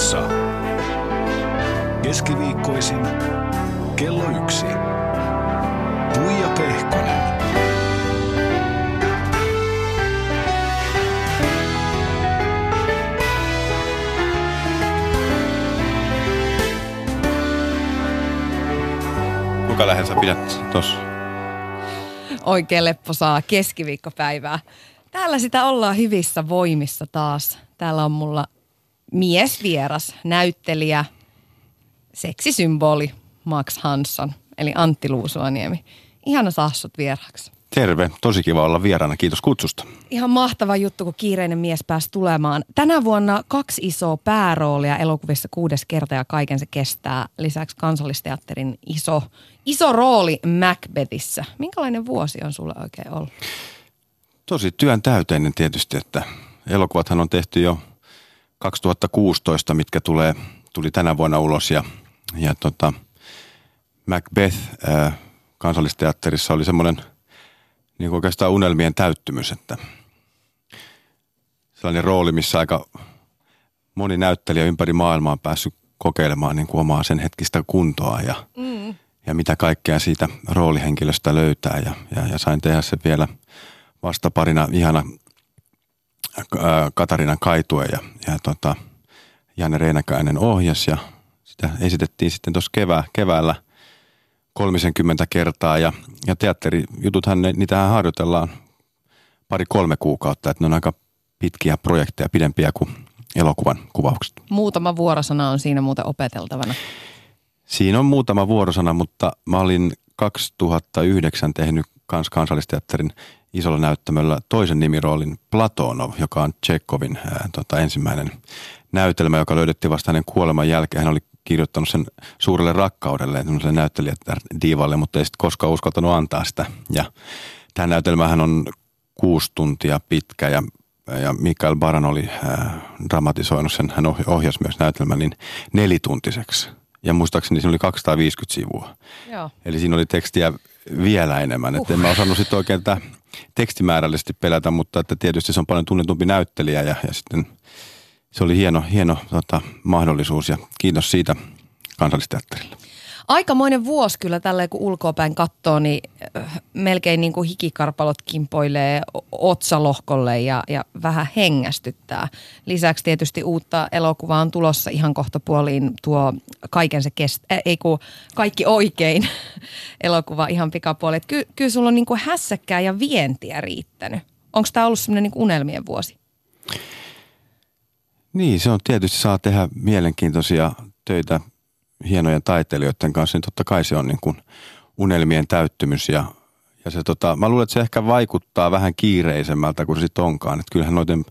kanssa. Keskiviikkoisin kello yksi. Puija Pehkonen. Kuinka lähellä sä pidät tossa? Oikein lepposaa keskiviikkopäivää. Täällä sitä ollaan hyvissä voimissa taas. Täällä on mulla miesvieras, näyttelijä, seksisymboli Max Hansson, eli Antti Luusuaniemi. Ihana saa sut vieraksi. Terve, tosi kiva olla vieraana, kiitos kutsusta. Ihan mahtava juttu, kun kiireinen mies pääsi tulemaan. Tänä vuonna kaksi isoa pääroolia elokuvissa kuudes kerta ja kaiken se kestää. Lisäksi kansallisteatterin iso, iso rooli Macbethissä. Minkälainen vuosi on sulle oikein ollut? Tosi työn täyteinen tietysti, että elokuvathan on tehty jo 2016, mitkä tulee, tuli tänä vuonna ulos ja, ja tota, Macbeth ää, kansallisteatterissa oli semmoinen niin oikeastaan unelmien täyttymys, että sellainen rooli, missä aika moni näyttelijä ympäri maailmaa on päässyt kokeilemaan niin kuin omaa sen hetkistä kuntoa ja, mm. ja mitä kaikkea siitä roolihenkilöstä löytää ja, ja, ja sain tehdä sen vielä vastaparina ihana ää, Katarinan Kaitue ja, ja tota, Janne Reinäkäinen ohjas ja sitä esitettiin sitten tuossa kevää, keväällä 30 kertaa ja, ja teatterijututhan, ne, niitähän harjoitellaan pari-kolme kuukautta, että ne on aika pitkiä projekteja, pidempiä kuin elokuvan kuvaukset. Muutama vuorosana on siinä muuten opeteltavana. Siinä on muutama vuorosana, mutta mä olin 2009 tehnyt kans kansallisteatterin isolla näyttämöllä toisen nimiroolin Platonov, joka on Tchekovin ää, tota, ensimmäinen näytelmä, joka löydettiin vasta hänen kuoleman jälkeen. Hän oli kirjoittanut sen suurelle rakkaudelle, näyttelijät diivalle, mutta ei sitten koskaan uskaltanut antaa sitä. Ja tämä näytelmähän on kuusi tuntia pitkä ja, ja Mikael Baran oli ää, dramatisoinut sen, hän ohjasi myös näytelmän niin nelituntiseksi. Ja muistaakseni siinä oli 250 sivua. Joo. Eli siinä oli tekstiä vielä enemmän. Uh. Että en mä osannut sitten oikein tätä tekstimäärällisesti pelätä, mutta että tietysti se on paljon tunnetumpi näyttelijä ja, ja sitten se oli hieno, hieno tota, mahdollisuus ja kiitos siitä kansallisteatterille. Aikamoinen vuosi kyllä tällä kun ulkoapäin katsoo, niin äh, melkein niin kuin hikikarpalot kimpoilee otsalohkolle ja, ja vähän hengästyttää. Lisäksi tietysti uutta elokuvaa on tulossa ihan kohta puoliin tuo kaiken se kest, äh, ei kun kaikki oikein elokuva ihan pikapuoli. Ky, kyllä sulla on niin kuin hässäkkää ja vientiä riittänyt. Onko tämä ollut semmoinen niin unelmien vuosi? Niin, se on tietysti saa tehdä mielenkiintoisia töitä hienojen taiteilijoiden kanssa, niin totta kai se on niin kuin unelmien täyttymys ja, ja se tota, mä luulen, että se ehkä vaikuttaa vähän kiireisemmältä kuin se sitten onkaan. Että kyllähän noiden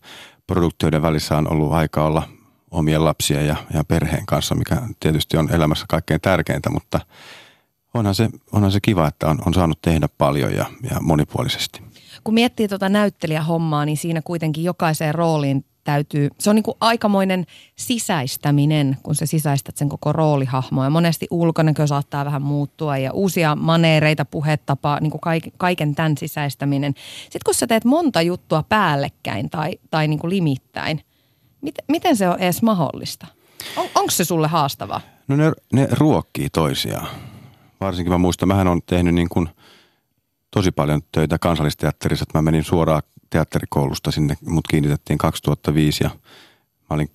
produktioiden välissä on ollut aika olla omien lapsien ja, ja perheen kanssa, mikä tietysti on elämässä kaikkein tärkeintä, mutta onhan se, onhan se kiva, että on, on saanut tehdä paljon ja, ja monipuolisesti. Kun miettii tuota näyttelijähommaa, niin siinä kuitenkin jokaiseen rooliin täytyy, se on niin kuin aikamoinen sisäistäminen, kun sä sisäistät sen koko roolihahmoa. Ja monesti ulkonäkö saattaa vähän muuttua ja uusia maneereita, puhetapa, niin kuin kaiken tämän sisäistäminen. Sitten kun sä teet monta juttua päällekkäin tai, tai niin kuin limittäin, miten, miten se on edes mahdollista? On, onko se sulle haastavaa? No ne, ne ruokkii toisiaan. Varsinkin mä muistan, mähän on tehnyt niin kuin tosi paljon töitä kansallisteatterissa, että mä menin suoraan teatterikoulusta sinne, mut kiinnitettiin 2005 ja mä olin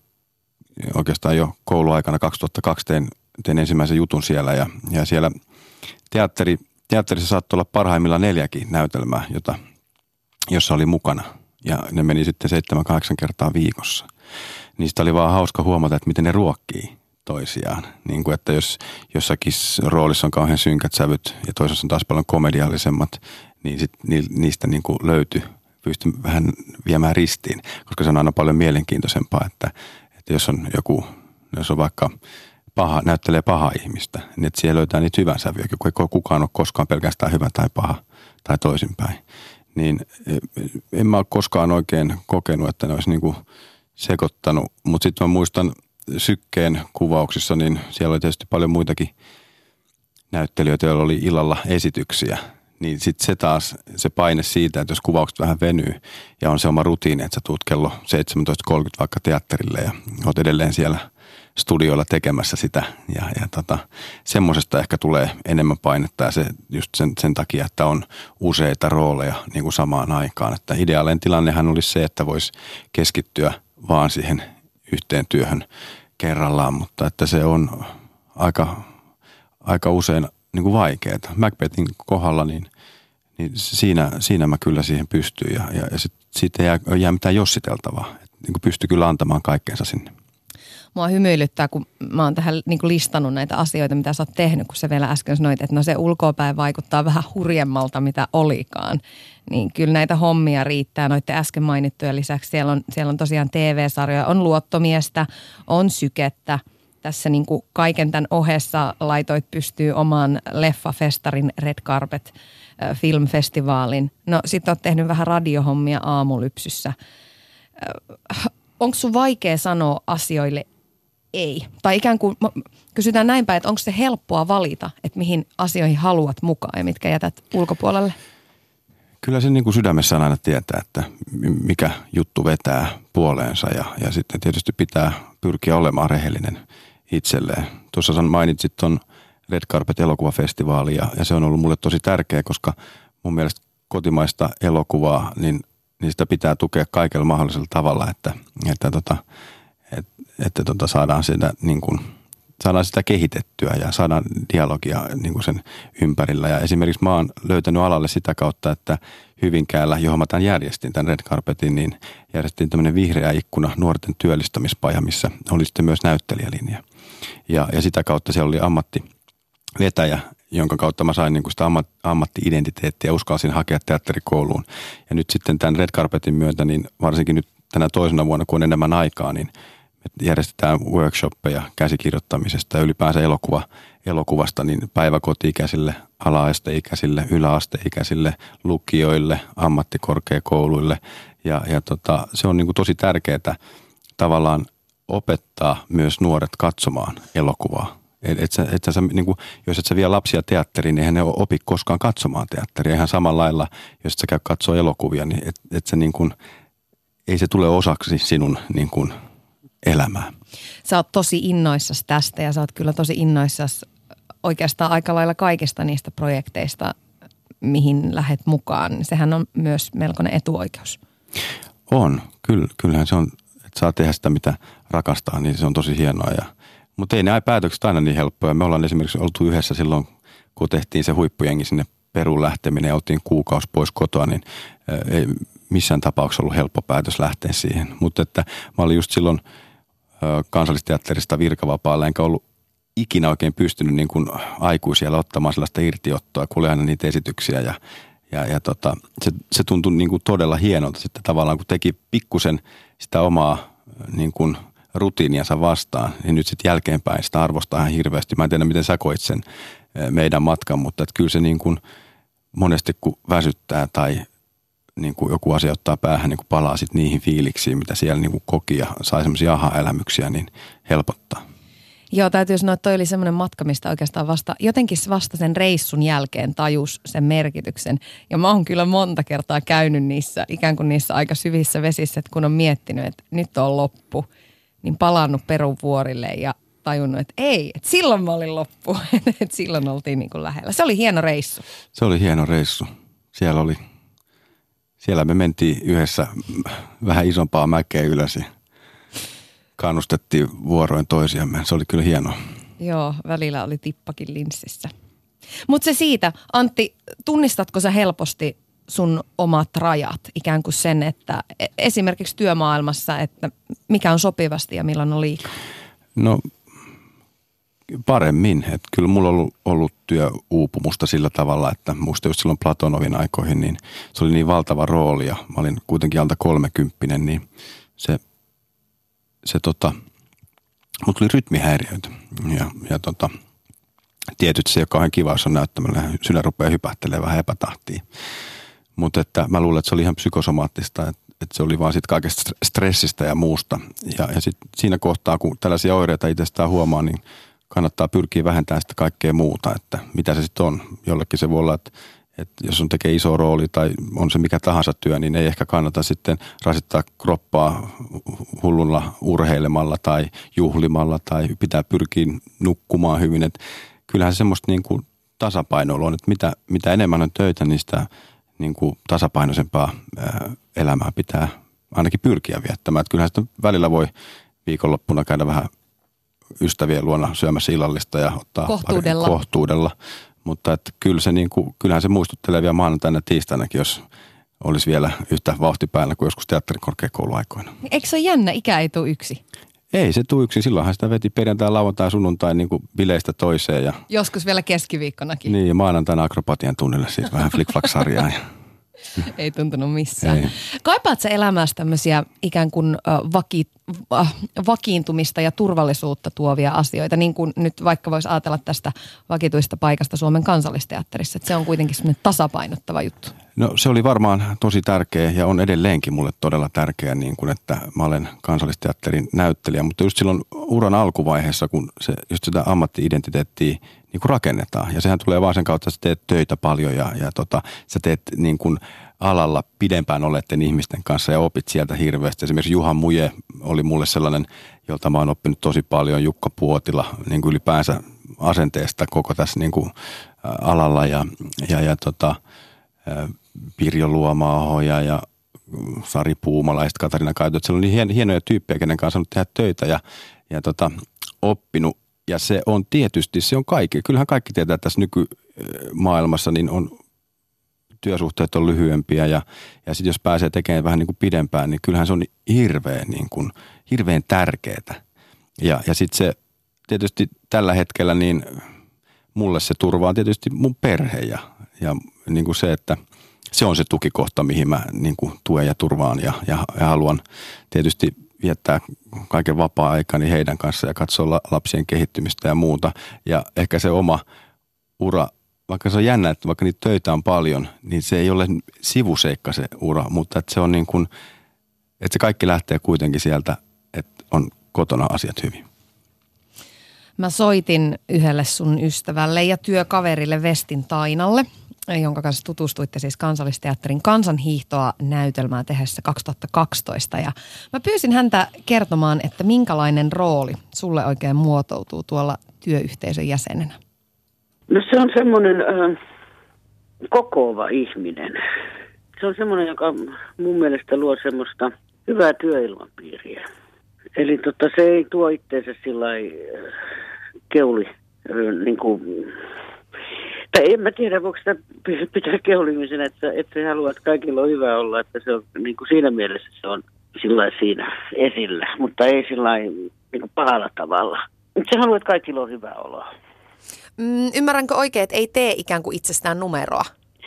oikeastaan jo kouluaikana 2002 tein, tein ensimmäisen jutun siellä ja, ja siellä teatteri, teatterissa saattoi olla parhaimmillaan neljäkin näytelmää, jota, jossa oli mukana ja ne meni sitten seitsemän, kahdeksan kertaa viikossa. Niistä oli vaan hauska huomata, että miten ne ruokkii toisiaan. Niin kuin, että jos jossakin roolissa on kauhean synkät sävyt ja toisessa on taas paljon komediallisemmat, niin sit niistä niin kuin löytyi pysty vähän viemään ristiin, koska se on aina paljon mielenkiintoisempaa, että, että jos on joku, jos on vaikka paha, näyttelee paha ihmistä, niin että siellä löytää niitä hyvän sävyjä, kun ei kukaan ole koskaan pelkästään hyvä tai paha tai toisinpäin. Niin e, en mä ole koskaan oikein kokenut, että ne olisi niin kuin sekoittanut, mutta sitten mä muistan sykkeen kuvauksissa, niin siellä oli tietysti paljon muitakin näyttelijöitä, joilla oli illalla esityksiä – niin sitten se taas, se paine siitä, että jos kuvaukset vähän venyy ja on se oma rutiini, että sä tuut kello 17.30 vaikka teatterille ja oot edelleen siellä studioilla tekemässä sitä. Ja, ja tota, semmoisesta ehkä tulee enemmän painetta ja se just sen, sen takia, että on useita rooleja niin kuin samaan aikaan. Että ideaalinen tilannehan olisi se, että voisi keskittyä vaan siihen yhteen työhön kerrallaan, mutta että se on aika, aika usein niin kuin vaikeaa. Macbethin kohdalla niin, niin siinä, siinä mä kyllä siihen pystyn ja, ja, ja sit ei jää, jää mitään jossiteltavaa. Et, niin kuin pystyn kyllä antamaan kaikkeensa sinne. Mua hymyilyttää, kun mä oon tähän niin kuin listannut näitä asioita, mitä sä oot tehnyt, kun sä vielä äsken sanoit, että no se ulkopäin vaikuttaa vähän hurjemmalta, mitä olikaan. Niin kyllä näitä hommia riittää noiden äsken mainittuja lisäksi. Siellä on, siellä on tosiaan TV-sarjoja, on luottomiestä, on sykettä – tässä niin kuin kaiken tämän ohessa laitoit pystyy oman leffafestarin Red Carpet filmfestivaalin. No sit oot tehnyt vähän radiohommia aamulypsyssä. Onko sun vaikea sanoa asioille ei? Tai ikään kuin kysytään näinpä, että onko se helppoa valita, että mihin asioihin haluat mukaan ja mitkä jätät ulkopuolelle? Kyllä se niin kuin sydämessä aina tietää, että mikä juttu vetää puoleensa ja, ja sitten tietysti pitää pyrkiä olemaan rehellinen – itselleen. Tuossa mainitsit tuon Red Carpet elokuvafestivaali ja, ja se on ollut mulle tosi tärkeä, koska mun mielestä kotimaista elokuvaa, niin, sitä pitää tukea kaikella mahdollisella tavalla, että, että, tota, että, että tota saadaan sitä niin kuin, saadaan sitä kehitettyä ja saadaan dialogia niin kuin sen ympärillä. Ja esimerkiksi mä oon löytänyt alalle sitä kautta, että Hyvinkäällä, johon mä tämän järjestin, tämän Red Carpetin, niin järjestin tämmöinen vihreä ikkuna nuorten työllistämispaja, missä oli sitten myös näyttelijälinja. Ja, ja sitä kautta siellä oli ammattivetäjä, jonka kautta mä sain niin kuin sitä ammat, ammatti-identiteettiä ja uskalsin hakea teatterikouluun. Ja nyt sitten tämän Red Carpetin myötä, niin varsinkin nyt tänä toisena vuonna, kun on enemmän aikaa, niin järjestetään workshoppeja käsikirjoittamisesta ja ylipäänsä elokuva, elokuvasta niin päiväkoti-ikäisille, ala-asteikäisille, yläasteikäisille, lukioille, ammattikorkeakouluille. Ja, ja tota, se on niin kuin tosi tärkeää tavallaan opettaa myös nuoret katsomaan elokuvaa. Et, et sä, et sä, niin kuin, jos et sä vie lapsia teatteriin, niin eihän ne opi koskaan katsomaan teatteria. Ihan samalla lailla, jos et sä käy katsoa elokuvia, niin et, et sä niin kuin, ei se tule osaksi sinun niin kuin, elämää. Sä oot tosi innoissasi tästä ja sä oot kyllä tosi innoissasi oikeastaan aika lailla kaikista niistä projekteista, mihin lähet mukaan. Sehän on myös melkoinen etuoikeus. On, kyllä, kyllähän se on, että saa tehdä sitä mitä rakastaa, niin se on tosi hienoa. Ja, mutta ei ne päätökset aina niin helppoja. Me ollaan esimerkiksi oltu yhdessä silloin, kun tehtiin se huippujengi sinne Peruun lähteminen ja oltiin kuukausi pois kotoa, niin ei missään tapauksessa ollut helppo päätös lähteä siihen. Mutta että mä olin just silloin kansallisteatterista virkavapaalla, enkä ollut ikinä oikein pystynyt niin kuin aikuisia ottamaan sellaista irtiottoa, kun oli aina niitä esityksiä ja, ja, ja tota, se, se tuntui niin kuin todella hienolta sitten tavallaan, kun teki pikkusen sitä omaa niin kuin rutiiniansa vastaan, niin nyt sitten jälkeenpäin sitä arvostaa ihan hirveästi. Mä en tiedä, miten sä koit sen meidän matkan, mutta että kyllä se niin kuin monesti kun väsyttää tai niin kuin joku asia ottaa päähän, niin kuin palaa sitten niihin fiiliksiin, mitä siellä niin kuin koki ja sai semmoisia aha-elämyksiä, niin helpottaa. Joo, täytyy sanoa, että toi oli semmoinen matka, mistä oikeastaan vasta, jotenkin vasta sen reissun jälkeen tajus sen merkityksen. Ja mä oon kyllä monta kertaa käynyt niissä, ikään kuin niissä aika syvissä vesissä, että kun on miettinyt, että nyt on loppu, niin palannut peruvuorille ja tajunnut, että ei, että silloin mä olin loppu, että silloin oltiin niin kuin lähellä. Se oli hieno reissu. Se oli hieno reissu. Siellä oli, siellä me mentiin yhdessä vähän isompaa mäkeä ylös kannustettiin vuoroin toisiamme. Se oli kyllä hienoa. Joo, välillä oli tippakin linssissä. Mutta se siitä, Antti, tunnistatko sä helposti sun omat rajat, ikään kuin sen, että e- esimerkiksi työmaailmassa, että mikä on sopivasti ja milloin on liikaa? No paremmin. Että kyllä mulla on ollut, ollut työuupumusta sillä tavalla, että muista just silloin Platonovin aikoihin, niin se oli niin valtava rooli ja mä olin kuitenkin alta kolmekymppinen, niin se se tota, mutta tuli rytmihäiriöitä. Ja, ja tota, tietysti se ole kauhean kiva, jos on näyttämällä. Sydän rupeaa hypähtelemään vähän epätahtiin. Mutta että mä luulen, että se oli ihan psykosomaattista, että, että se oli vaan siitä kaikesta stressistä ja muusta. Ja, ja sit siinä kohtaa, kun tällaisia oireita itsestään huomaa, niin kannattaa pyrkiä vähentämään sitä kaikkea muuta, että mitä se sitten on. Jollekin se voi olla, että että jos on tekee iso rooli tai on se mikä tahansa työ, niin ei ehkä kannata sitten rasittaa kroppaa hullulla urheilemalla tai juhlimalla tai pitää pyrkiä nukkumaan hyvin. Et kyllähän se semmoista niin kuin tasapainoilua on, että mitä, mitä enemmän on töitä, niin sitä niin kuin tasapainoisempaa ää, elämää pitää ainakin pyrkiä viettämään. Että kyllähän sitä välillä voi viikonloppuna käydä vähän ystävien luona syömässä illallista ja ottaa kohtuudella. kohtuudella. Mutta että kyllä se niin kuin, kyllähän se muistuttelee vielä maanantaina tiistainakin, jos olisi vielä yhtä vauhtipäällä kuin joskus teatterikorkeakouluaikoina. Eikö se ole jännä, ikä ei tule yksi? Ei se tule yksin. Silloinhan sitä veti perjantai, lauantai, sunnuntai niin kuin bileistä toiseen. Ja, Joskus vielä keskiviikkonakin. niin, ja maanantaina akrobatian tunnille siis vähän flickflack-sarjaa. Ei tuntunut missään. Ei. Kaipaat sä elämässä tämmöisiä ikään kuin vaki, vakiintumista ja turvallisuutta tuovia asioita, niin kuin nyt vaikka voisi ajatella tästä vakituista paikasta Suomen kansallisteatterissa, että se on kuitenkin semmoinen tasapainottava juttu. No se oli varmaan tosi tärkeä ja on edelleenkin mulle todella tärkeä, niin kuin, että mä olen kansallisteatterin näyttelijä. Mutta just silloin uran alkuvaiheessa, kun se, just sitä ammatti-identiteettiä niin kuin rakennetaan. Ja sehän tulee vaan sen kautta, että sä teet töitä paljon ja, ja tota, sä teet niin kuin alalla pidempään olleiden ihmisten kanssa ja opit sieltä hirveästi. Esimerkiksi Juha Muje oli mulle sellainen, jolta mä oon oppinut tosi paljon, Jukka Puotila, niin kuin ylipäänsä asenteesta koko tässä niin kuin alalla ja, ja, ja tota, Pirjo Luomaaho ja, Sari Puumala ja sitten Katarina Kaito. Siellä on niin hien- hienoja tyyppejä, kenen kanssa on tehdä töitä ja, ja tota, oppinut. Ja se on tietysti, se on kaikki. Kyllähän kaikki tietää, että tässä nykymaailmassa niin on työsuhteet on lyhyempiä ja, ja sitten jos pääsee tekemään vähän niin kuin pidempään, niin kyllähän se on hirveän, niin kuin, hirveän tärkeää. Ja, ja sitten se tietysti tällä hetkellä niin mulle se turvaa tietysti mun perhe ja, ja niin kuin se, että se on se tukikohta, mihin mä niin kuin tuen ja turvaan ja, ja, ja haluan tietysti viettää kaiken vapaa-aikani heidän kanssa ja katsoa la- lapsien kehittymistä ja muuta. Ja ehkä se oma ura, vaikka se on jännä, että vaikka niitä töitä on paljon, niin se ei ole sivuseikka se ura, mutta että se on niin kuin, että se kaikki lähtee kuitenkin sieltä, että on kotona asiat hyvin. Mä soitin yhdelle sun ystävälle ja työkaverille Vestin Tainalle, jonka kanssa tutustuitte siis kansallisteatterin kansanhiihtoa näytelmää tehdessä 2012. Ja mä pyysin häntä kertomaan, että minkälainen rooli sulle oikein muotoutuu tuolla työyhteisön jäsenenä. No se on semmoinen äh, kokoava ihminen. Se on semmoinen, joka mun mielestä luo semmoista hyvää työilmapiiriä. Eli tota, se ei tuo itteensä sillä äh, keuli, äh, niin kuin, tai en mä tiedä, voiko sitä pitää keulimisen, että, että haluaa, että kaikilla on hyvä olla, että se on niin kuin siinä mielessä se on sillä siinä esillä, mutta ei sillä niin pahalla tavalla. Mutta se haluaa, että kaikilla on hyvä olo. Mm, ymmärränkö oikein, että ei tee ikään kuin itsestään numeroa?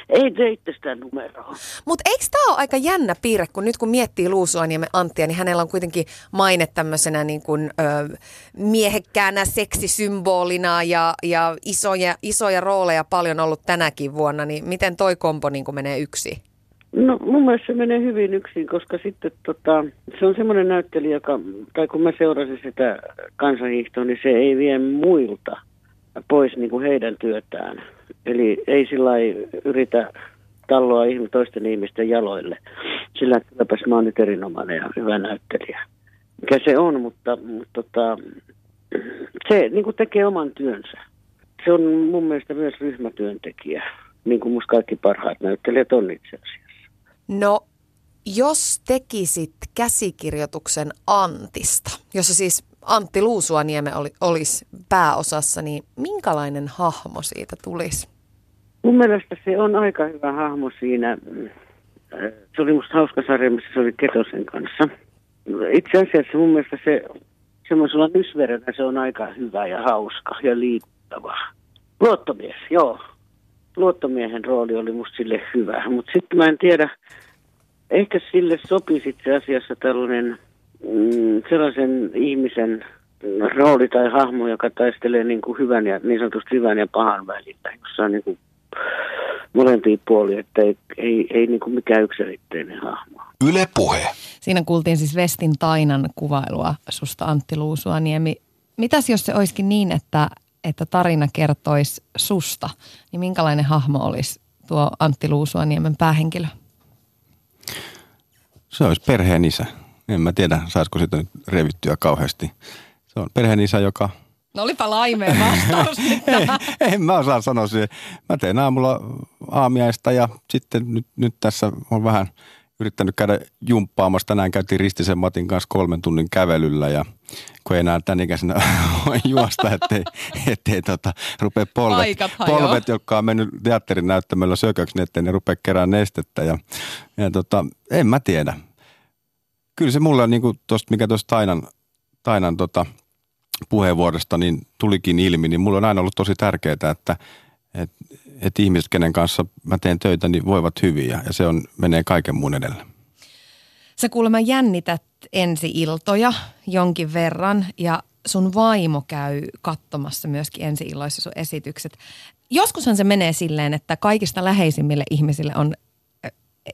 Ei tee itsestään numeroa. Mutta eikö tämä ole aika jännä piirre, kun nyt kun miettii Luusuaniemen Anttia, niin hänellä on kuitenkin maine tämmöisenä niin kuin, ö, miehekkäänä seksisymbolina ja, ja isoja, isoja rooleja paljon ollut tänäkin vuonna, niin miten toi kompo niin menee yksi? No mun mielestä se menee hyvin yksin, koska sitten tota, se on semmoinen näyttelijä, joka, tai kun mä seurasin sitä kansanhiihtoa, niin se ei vie muilta pois niin kuin heidän työtään. Eli ei sillä yritä talloa toisten ihmisten jaloille. Sillä kylläpäs mä oon nyt erinomainen ja hyvä näyttelijä. Mikä se on, mutta, mutta tota, se niin kuin tekee oman työnsä. Se on mun mielestä myös ryhmätyöntekijä, niin kuin musta kaikki parhaat näyttelijät on itse asiassa. No, jos tekisit käsikirjoituksen Antista, jossa siis Antti Luusuanieme oli, olisi pääosassa, niin minkälainen hahmo siitä tulisi? Mun mielestä se on aika hyvä hahmo siinä. Se oli musta hauska sarja, missä se oli Ketosen kanssa. Itse asiassa mun mielestä se semmoisella nysverellä se on aika hyvä ja hauska ja liikuttava. Luottomies, joo. Luottomiehen rooli oli musta sille hyvä. Mutta sitten mä en tiedä, ehkä sille sopisi itse asiassa tällainen mm, sellaisen ihmisen rooli tai hahmo, joka taistelee niin kuin hyvän ja niin sanotusti hyvän ja pahan välillä, jossa on niin kuin molempia puolia, että ei, ei, ei niin kuin mikään yksilitteinen hahmo. Yle Puhe. Siinä kuultiin siis Vestin Tainan kuvailua susta Antti Luusuaniemi. Mitäs jos se olisikin niin, että, että tarina kertoisi susta, niin minkälainen hahmo olisi tuo Antti Luusuaniemen päähenkilö? Se olisi perheen isä. En mä tiedä, saisiko sitä nyt revittyä kauheasti. Se on perheen isä, joka... No olipa laimeen vastaus tähän. En mä osaa sanoa siihen. Mä teen aamulla aamiaista ja sitten nyt, nyt tässä on vähän yrittänyt käydä jumppaamassa. Tänään käytiin Ristisen Matin kanssa kolmen tunnin kävelyllä ja kun ei enää tämän ikäisenä voi juosta, ettei, ettei tota, rupea polvet, polvet, jotka on mennyt teatterin näyttämöllä sököksi, niin ettei ne rupea kerään nestettä. Ja, ja tota, en mä tiedä. Kyllä se mulle, niin tosta, mikä tuosta Tainan, Tainan tota, puheenvuorosta niin tulikin ilmi, niin mulla on aina ollut tosi tärkeää, että, että, että ihmiset, kenen kanssa mä teen töitä, niin voivat hyvin ja, se on, menee kaiken muun edelle. Sä kuulemma jännität ensi-iltoja jonkin verran ja sun vaimo käy katsomassa myöskin ensi-illoissa sun esitykset. Joskushan se menee silleen, että kaikista läheisimmille ihmisille on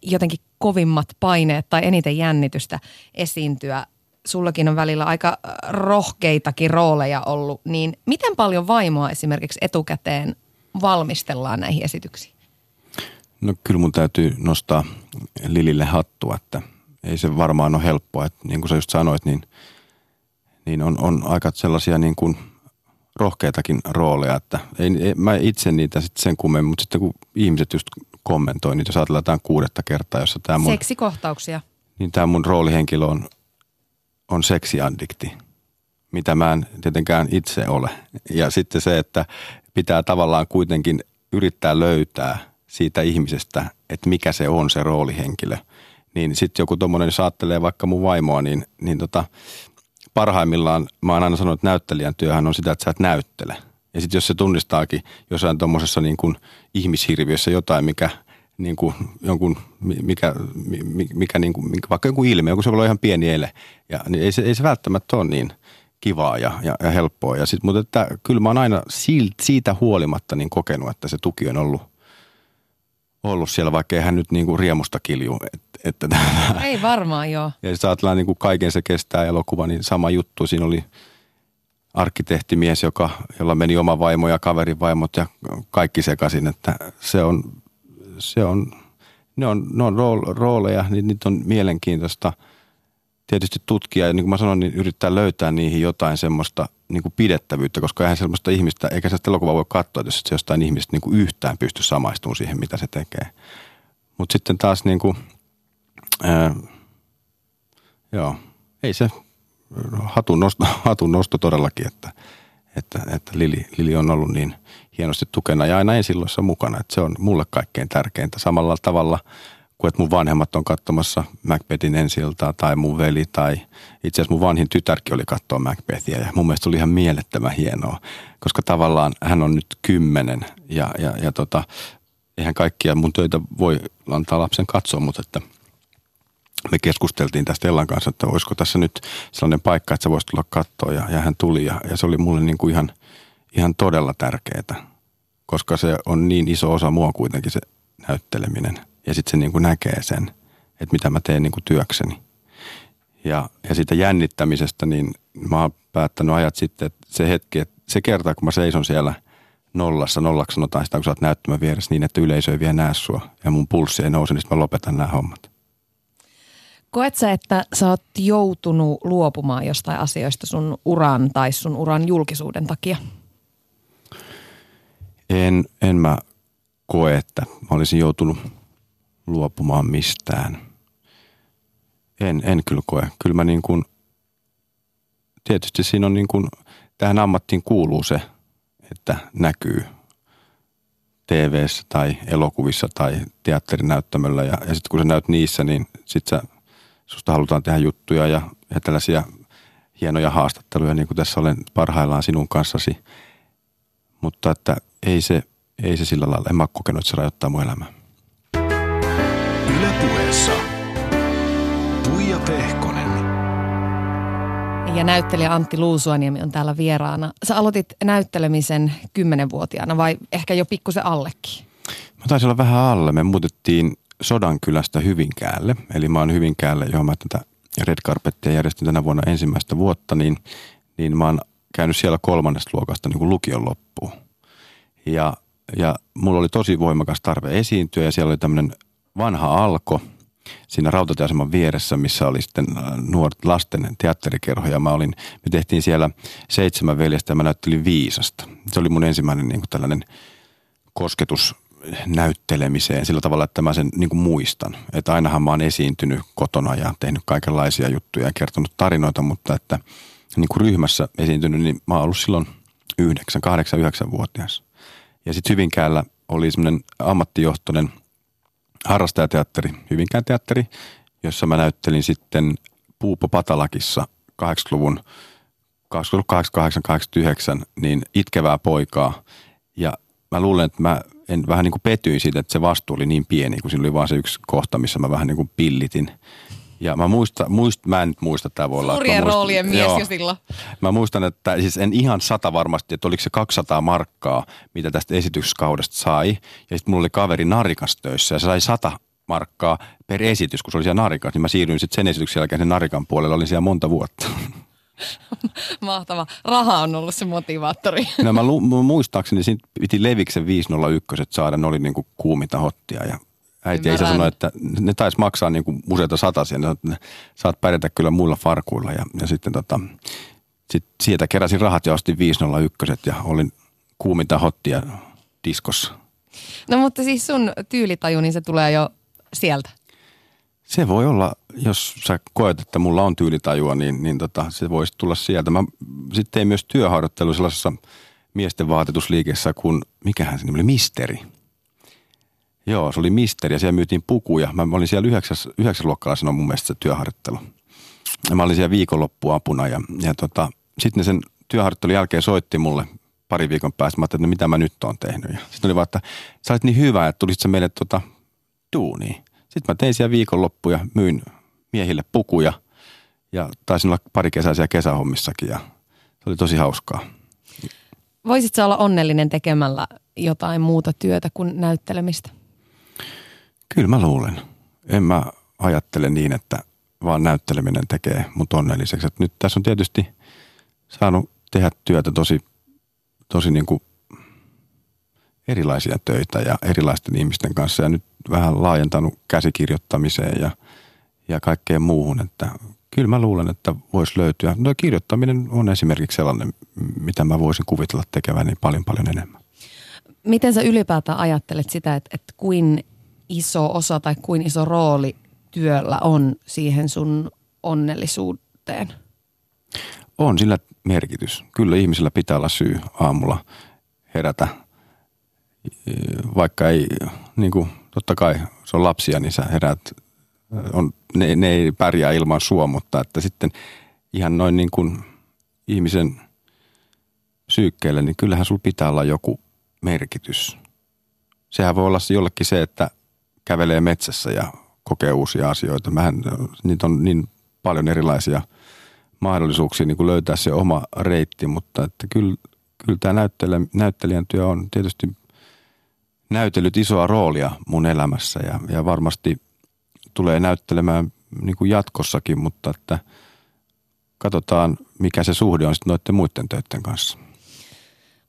jotenkin kovimmat paineet tai eniten jännitystä esiintyä. Sullakin on välillä aika ö, rohkeitakin rooleja ollut, niin miten paljon vaimoa esimerkiksi etukäteen valmistellaan näihin esityksiin? No kyllä mun täytyy nostaa Lilille hattua, että ei se varmaan ole helppoa. Että niin kuin sä just sanoit, niin, niin on, on aika sellaisia niin kuin rohkeitakin rooleja, että ei, ei, mä itse niitä sitten sen kummemmin, mutta sitten kun ihmiset just kommentoi niitä, jos ajatellaan jotain kuudetta kertaa, jossa tämä mun, Seksikohtauksia. niin tämä mun roolihenkilö on, on seksiaddikti, mitä mä en tietenkään itse ole. Ja sitten se, että pitää tavallaan kuitenkin yrittää löytää siitä ihmisestä, että mikä se on se roolihenkilö. Niin sitten joku tuommoinen, jos ajattelee vaikka mun vaimoa, niin, niin tota, parhaimmillaan mä oon aina sanonut, että näyttelijän työhän on sitä, että sä et näyttele. Ja sitten jos se tunnistaakin jossain tuommoisessa niin kuin ihmishirviössä jotain, mikä niin kuin jonkun, mi- mikä, mi- mikä, niin kuin, vaikka joku ilme, joku se voi olla ihan pieni ele, ja niin ei, se, ei se välttämättä ole niin kivaa ja, ja, ja helppoa. Ja sit, mutta että, kyllä mä oon aina siitä, huolimatta niin kokenut, että se tuki on ollut, ollut siellä, vaikka eihän nyt niin kuin riemusta kilju. Että, että Ei varmaan joo. ja jos ajatellaan niin kuin kaiken se kestää elokuva, niin sama juttu. Siinä oli arkkitehtimies, joka, jolla meni oma vaimo ja kaverin vaimot ja kaikki sekaisin. Että se on, se on, ne on, ne on rool- rooleja, niin niitä on mielenkiintoista tietysti tutkia. Ja niin kuin mä sanoin, niin yrittää löytää niihin jotain semmoista niin kuin pidettävyyttä, koska eihän semmoista ihmistä, eikä se elokuvaa voi katsoa, jos se jostain ihmistä niin kuin yhtään pysty samaistumaan siihen, mitä se tekee. Mutta sitten taas niin kuin, ää, joo, ei se hatun nosto, hatun nosto todellakin, että, että, että Lili, Lili on ollut niin hienosti tukena ja aina ensilloissa mukana, että se on mulle kaikkein tärkeintä. Samalla tavalla kuin että mun vanhemmat on katsomassa Macbethin ensiltaa tai mun veli tai itse asiassa mun vanhin tytärkin oli katsoa Macbethia ja mun mielestä oli ihan mielettömän hienoa, koska tavallaan hän on nyt kymmenen ja, ja, ja tota, eihän kaikkia mun töitä voi antaa lapsen katsoa, mutta että me keskusteltiin tästä Ellan kanssa, että olisiko tässä nyt sellainen paikka, että sä voisit tulla katsoa ja, ja hän tuli ja, ja se oli mulle niin kuin ihan, ihan todella tärkeää, koska se on niin iso osa mua kuitenkin se näytteleminen ja sitten se niin kuin näkee sen, että mitä mä teen niin kuin työkseni. Ja, ja siitä jännittämisestä, niin mä oon päättänyt ajat sitten, että se hetki, että se kerta, kun mä seison siellä nollassa, nollaksi sanotaan sitä, kun sä oot näyttämän vieressä niin, että yleisö ei vielä näe sua ja mun pulssi ei nouse, niin mä lopetan nämä hommat. Koet sä, että sä oot joutunut luopumaan jostain asioista sun uran tai sun uran julkisuuden takia? En, en mä koe, että mä olisin joutunut luopumaan mistään. En, en kyllä koe. Kyllä mä niin kuin, tietysti siinä on niin kuin, tähän ammattiin kuuluu se, että näkyy tv tai elokuvissa tai teatterinäyttämöllä. Ja, ja sitten kun sä näyt niissä, niin sit sä, susta halutaan tehdä juttuja ja, ja tällaisia hienoja haastatteluja, niin kuin tässä olen parhaillaan sinun kanssasi. Mutta että ei se, ei se sillä lailla, en mä ole kokenut, että se rajoittaa mun elämää. Yle puheessa. Tuija Pehkonen. Ja näyttelijä Antti Luusuaniemi on täällä vieraana. Sä aloitit näyttelemisen kymmenenvuotiaana vai ehkä jo pikkusen allekin? Mä taisin olla vähän alle. Me muutettiin Sodankylästä Hyvinkäälle. Eli mä oon Hyvinkäälle, johon mä tätä Red Carpetia järjestin tänä vuonna ensimmäistä vuotta, niin, niin mä oon käynyt siellä kolmannesta luokasta niin kuin lukion loppuun. Ja, ja mulla oli tosi voimakas tarve esiintyä ja siellä oli tämmöinen vanha alko, siinä rautatieaseman vieressä, missä oli sitten äh, nuoret lasten teatterikerho ja mä olin, me tehtiin siellä seitsemän veljestä ja mä näyttelin viisasta. Se oli mun ensimmäinen niin kuin tällainen kosketus näyttelemiseen sillä tavalla, että mä sen niin kuin muistan. Että ainahan mä oon esiintynyt kotona ja tehnyt kaikenlaisia juttuja ja kertonut tarinoita, mutta että niin kuin ryhmässä esiintynyt, niin mä oon ollut silloin yhdeksän, kahdeksan, yhdeksän vuotias. Ja sitten Hyvinkäällä oli semmoinen ammattijohtoinen harrastajateatteri, Hyvinkään teatteri, jossa mä näyttelin sitten Puupo Patalakissa 80-luvun 88-89, niin itkevää poikaa. Ja mä luulen, että mä en vähän niin kuin petyin siitä, että se vastuu oli niin pieni, kun siinä oli vaan se yksi kohta, missä mä vähän niin kuin pillitin. Ja mä muistan, muist, mä en nyt muista, tämä voi olla. Suurien muistan, roolien mies joo, jo silloin. Mä muistan, että siis en ihan sata varmasti, että oliko se 200 markkaa, mitä tästä esityskaudesta sai. Ja sitten mulla oli kaveri Narikas töissä ja se sai 100 markkaa per esitys, kun se oli siellä Narikas. Niin mä siirryin sitten sen esityksen jälkeen sen Narikan puolelle, olin siellä monta vuotta. Mahtava. Raha on ollut se motivaattori. No mä, lu- muistaakseni siinä piti Leviksen 501 saada, ne oli niinku kuuminta hottia ja äiti ei sanoi, että ne taisi maksaa niinku useita satasia, ne, ne saat pärjätä kyllä muilla farkuilla ja, ja sitten tota, sit sieltä keräsin rahat ja ostin 501 ja olin kuuminta hottia diskossa. No mutta siis sun tyylitaju, niin se tulee jo sieltä. Se voi olla, jos sä koet, että mulla on tyylitajua, niin, niin tota, se voisi tulla sieltä. Mä sitten tein myös työharjoittelu sellaisessa miesten vaatetusliikessä kuin, mikähän se oli, Misteri. Joo, se oli Misteri ja siellä myytiin pukuja. Mä olin siellä yhdeksäs, yhdeksäsluokkalaisena mun mielestä se työharjoittelu. Ja mä olin siellä viikonloppuapuna ja, ja tota, sitten sen työharjoittelun jälkeen soitti mulle pari viikon päästä. Mä ajattelin, että no mitä mä nyt oon tehnyt. Sitten oli vaan, että sä olet niin hyvä, että tulisit sä meille tota, duuniin. Sitten mä tein siellä viikonloppuja, myin miehille pukuja ja taisin olla pari kesäisiä kesähommissakin ja se oli tosi hauskaa. Voisitko olla onnellinen tekemällä jotain muuta työtä kuin näyttelemistä? Kyllä mä luulen. En mä ajattele niin, että vaan näytteleminen tekee mut onnelliseksi. Et nyt tässä on tietysti saanut tehdä työtä tosi, tosi niin kuin erilaisia töitä ja erilaisten ihmisten kanssa ja nyt vähän laajentanut käsikirjoittamiseen ja, ja kaikkeen muuhun, että kyllä mä luulen, että voisi löytyä. No kirjoittaminen on esimerkiksi sellainen, mitä mä voisin kuvitella tekeväni paljon paljon enemmän. Miten sä ylipäätään ajattelet sitä, että, että kuin iso osa tai kuin iso rooli työllä on siihen sun onnellisuuteen? On sillä merkitys. Kyllä ihmisillä pitää olla syy aamulla herätä vaikka ei, niin kuin, totta kai se on lapsia, niin sä herät, on, ne, ne ei pärjää ilman sua, mutta että sitten ihan noin niin kuin ihmisen syykkeelle, niin kyllähän sulla pitää olla joku merkitys. Sehän voi olla jollekin se, että kävelee metsässä ja kokee uusia asioita. Mähän, niitä on niin paljon erilaisia mahdollisuuksia niin kuin löytää se oma reitti, mutta että kyllä, kyllä tämä näyttelijän työ on tietysti näytellyt isoa roolia mun elämässä ja, ja varmasti tulee näyttelemään niin kuin jatkossakin, mutta että katsotaan, mikä se suhde on sitten noiden muiden töiden kanssa.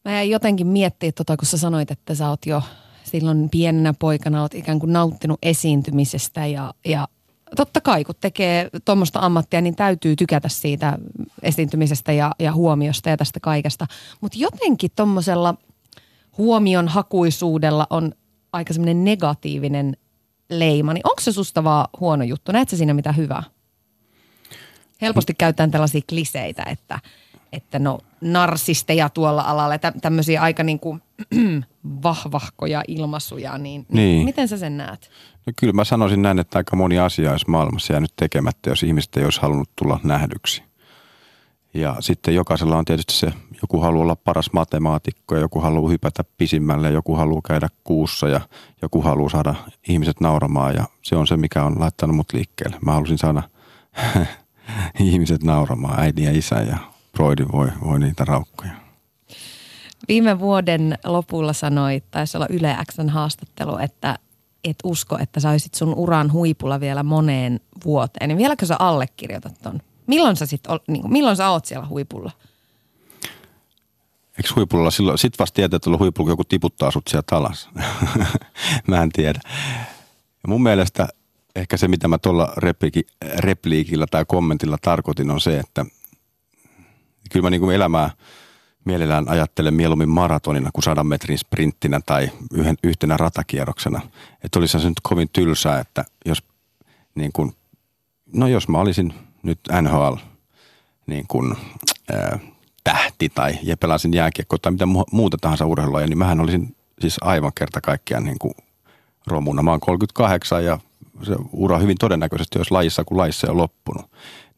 Mä jäin jotenkin miettiä, tota, kun sä sanoit, että sä oot jo silloin pienenä poikana oot ikään kuin nauttinut esiintymisestä ja, ja totta kai kun tekee tuommoista ammattia, niin täytyy tykätä siitä esiintymisestä ja, ja huomiosta ja tästä kaikesta. Mutta jotenkin tuommoisella – huomion hakuisuudella on aika semmoinen negatiivinen leima, niin onko se susta vaan huono juttu? Näet sä siinä mitä hyvää? Helposti käytetään tällaisia kliseitä, että, että no narsisteja tuolla alalla, tä, tämmöisiä aika niin kuin vahvahkoja ilmaisuja, niin, niin, niin miten sä sen näet? No kyllä mä sanoisin näin, että aika moni asia olisi maailmassa jäänyt tekemättä, jos ihmiset ei olisi halunnut tulla nähdyksi. Ja sitten jokaisella on tietysti se, joku haluaa olla paras matemaatikko ja joku haluaa hypätä pisimmälle, joku haluaa käydä kuussa ja joku haluaa saada ihmiset nauramaan ja se on se, mikä on laittanut mut liikkeelle. Mä halusin saada ihmiset nauramaan, äiti ja isä ja Broidi voi, voi niitä raukkoja. Viime vuoden lopulla sanoi, taisi olla Yle Xn haastattelu, että et usko, että sä olisit sun uran huipulla vielä moneen vuoteen. Niin vieläkö sä allekirjoitat ton? Milloin sä, sit, niin kuin, milloin sä oot siellä huipulla? Eikö huipulla silloin, sit vasta tietää, että huipulla joku tiputtaa sut sieltä alas? Mä en tiedä. Ja mun mielestä ehkä se, mitä mä tuolla repliiki, repliikillä tai kommentilla tarkoitin, on se, että kyllä mä niin kuin elämää mielellään ajattelen mieluummin maratonina kuin sadan metrin sprinttinä tai yhden, yhtenä ratakierroksena. Että olisi se nyt kovin tylsää, että jos niin kuin, no jos mä olisin nyt NHL niin kuin, ää, tähti tai ja pelasin jääkiekkoa tai mitä muuta tahansa urheilua, niin mähän olisin siis aivan kerta kaikkiaan niin kuin romuna. Mä oon 38 ja se ura hyvin todennäköisesti, jos lajissa kuin lajissa on loppunut.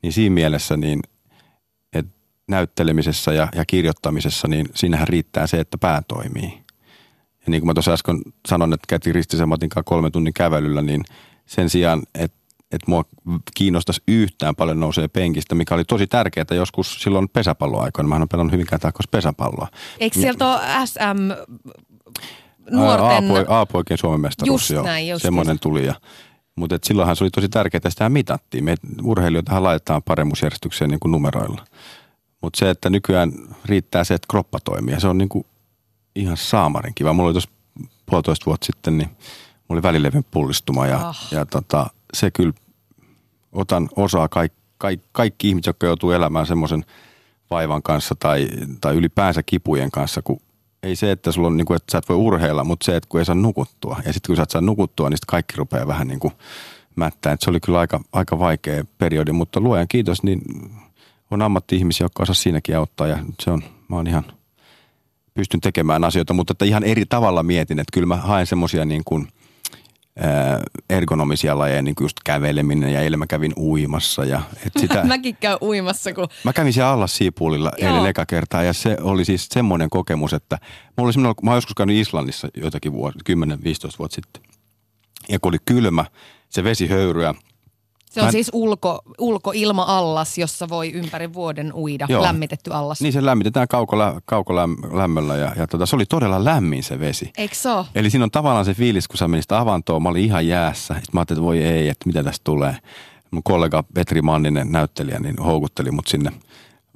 Niin siinä mielessä niin, että näyttelemisessä ja, ja kirjoittamisessa, niin siinähän riittää se, että pää toimii. Ja niin kuin mä tuossa äsken sanon, että käytiin Ristisen kolmen tunnin kävelyllä, niin sen sijaan, että että mua kiinnostaisi yhtään paljon nousee penkistä, mikä oli tosi tärkeää joskus silloin pesäpalloaikoina. Mä oon pelannut hyvinkään taakkois pesäpalloa. Eikö sieltä ole SM nuorten... A-poikien Suomen mestaruus, just joo. Näin, just semmoinen just. tuli. Ja, mutta et silloinhan se oli tosi tärkeää, että sitä mitattiin. Me urheilijoitahan laitetaan paremmuusjärjestykseen niin kuin numeroilla. Mutta se, että nykyään riittää se, että kroppa toimii. Ja se on niin kuin ihan saamarin kiva. Mulla oli tuossa puolitoista vuotta sitten, niin mulla oli välilevyn pullistuma. Ja, oh. ja tota, se kyllä otan osaa kaikki, kaikki, kaikki ihmiset, jotka joutuu elämään semmoisen vaivan kanssa tai, tai ylipäänsä kipujen kanssa, kun ei se, että sulla on niin kuin, että sä et voi urheilla, mutta se, että kun ei saa nukuttua. Ja sitten kun sä et saa nukuttua, niin kaikki rupeaa vähän niin kuin mättää. Et se oli kyllä aika, aika vaikea periodi, mutta luojan kiitos, niin on ammatti-ihmisiä, jotka osaa siinäkin auttaa ja se on, mä oon ihan, pystyn tekemään asioita, mutta että ihan eri tavalla mietin, että kyllä mä haen semmoisia niin kuin – ergonomisia lajeja, niin kuin just käveleminen ja eilen mä kävin uimassa. Ja, et sitä, Mäkin käyn uimassa. Kun... Mä kävin siellä alla Siipuulilla eilen eka kertaa ja se oli siis semmoinen kokemus, että mulla oli mä oon joskus käynyt Islannissa joitakin vuosia, 10-15 vuotta sitten. Ja kun oli kylmä, se vesi höyryä, se on Mä... siis ulko, ulkoilma-allas, jossa voi ympäri vuoden uida, Joo. lämmitetty allas. Niin se lämmitetään kaukolä, kaukolämmöllä ja, ja tota, se oli todella lämmin se vesi. Eikö se Eli siinä on tavallaan se fiilis, kun sä menisit avantoon, mä olin ihan jäässä. Sitten mä ajattelin, että voi ei, että mitä tästä tulee. Mun kollega Petri Manninen, näyttelijä, niin houkutteli mut sinne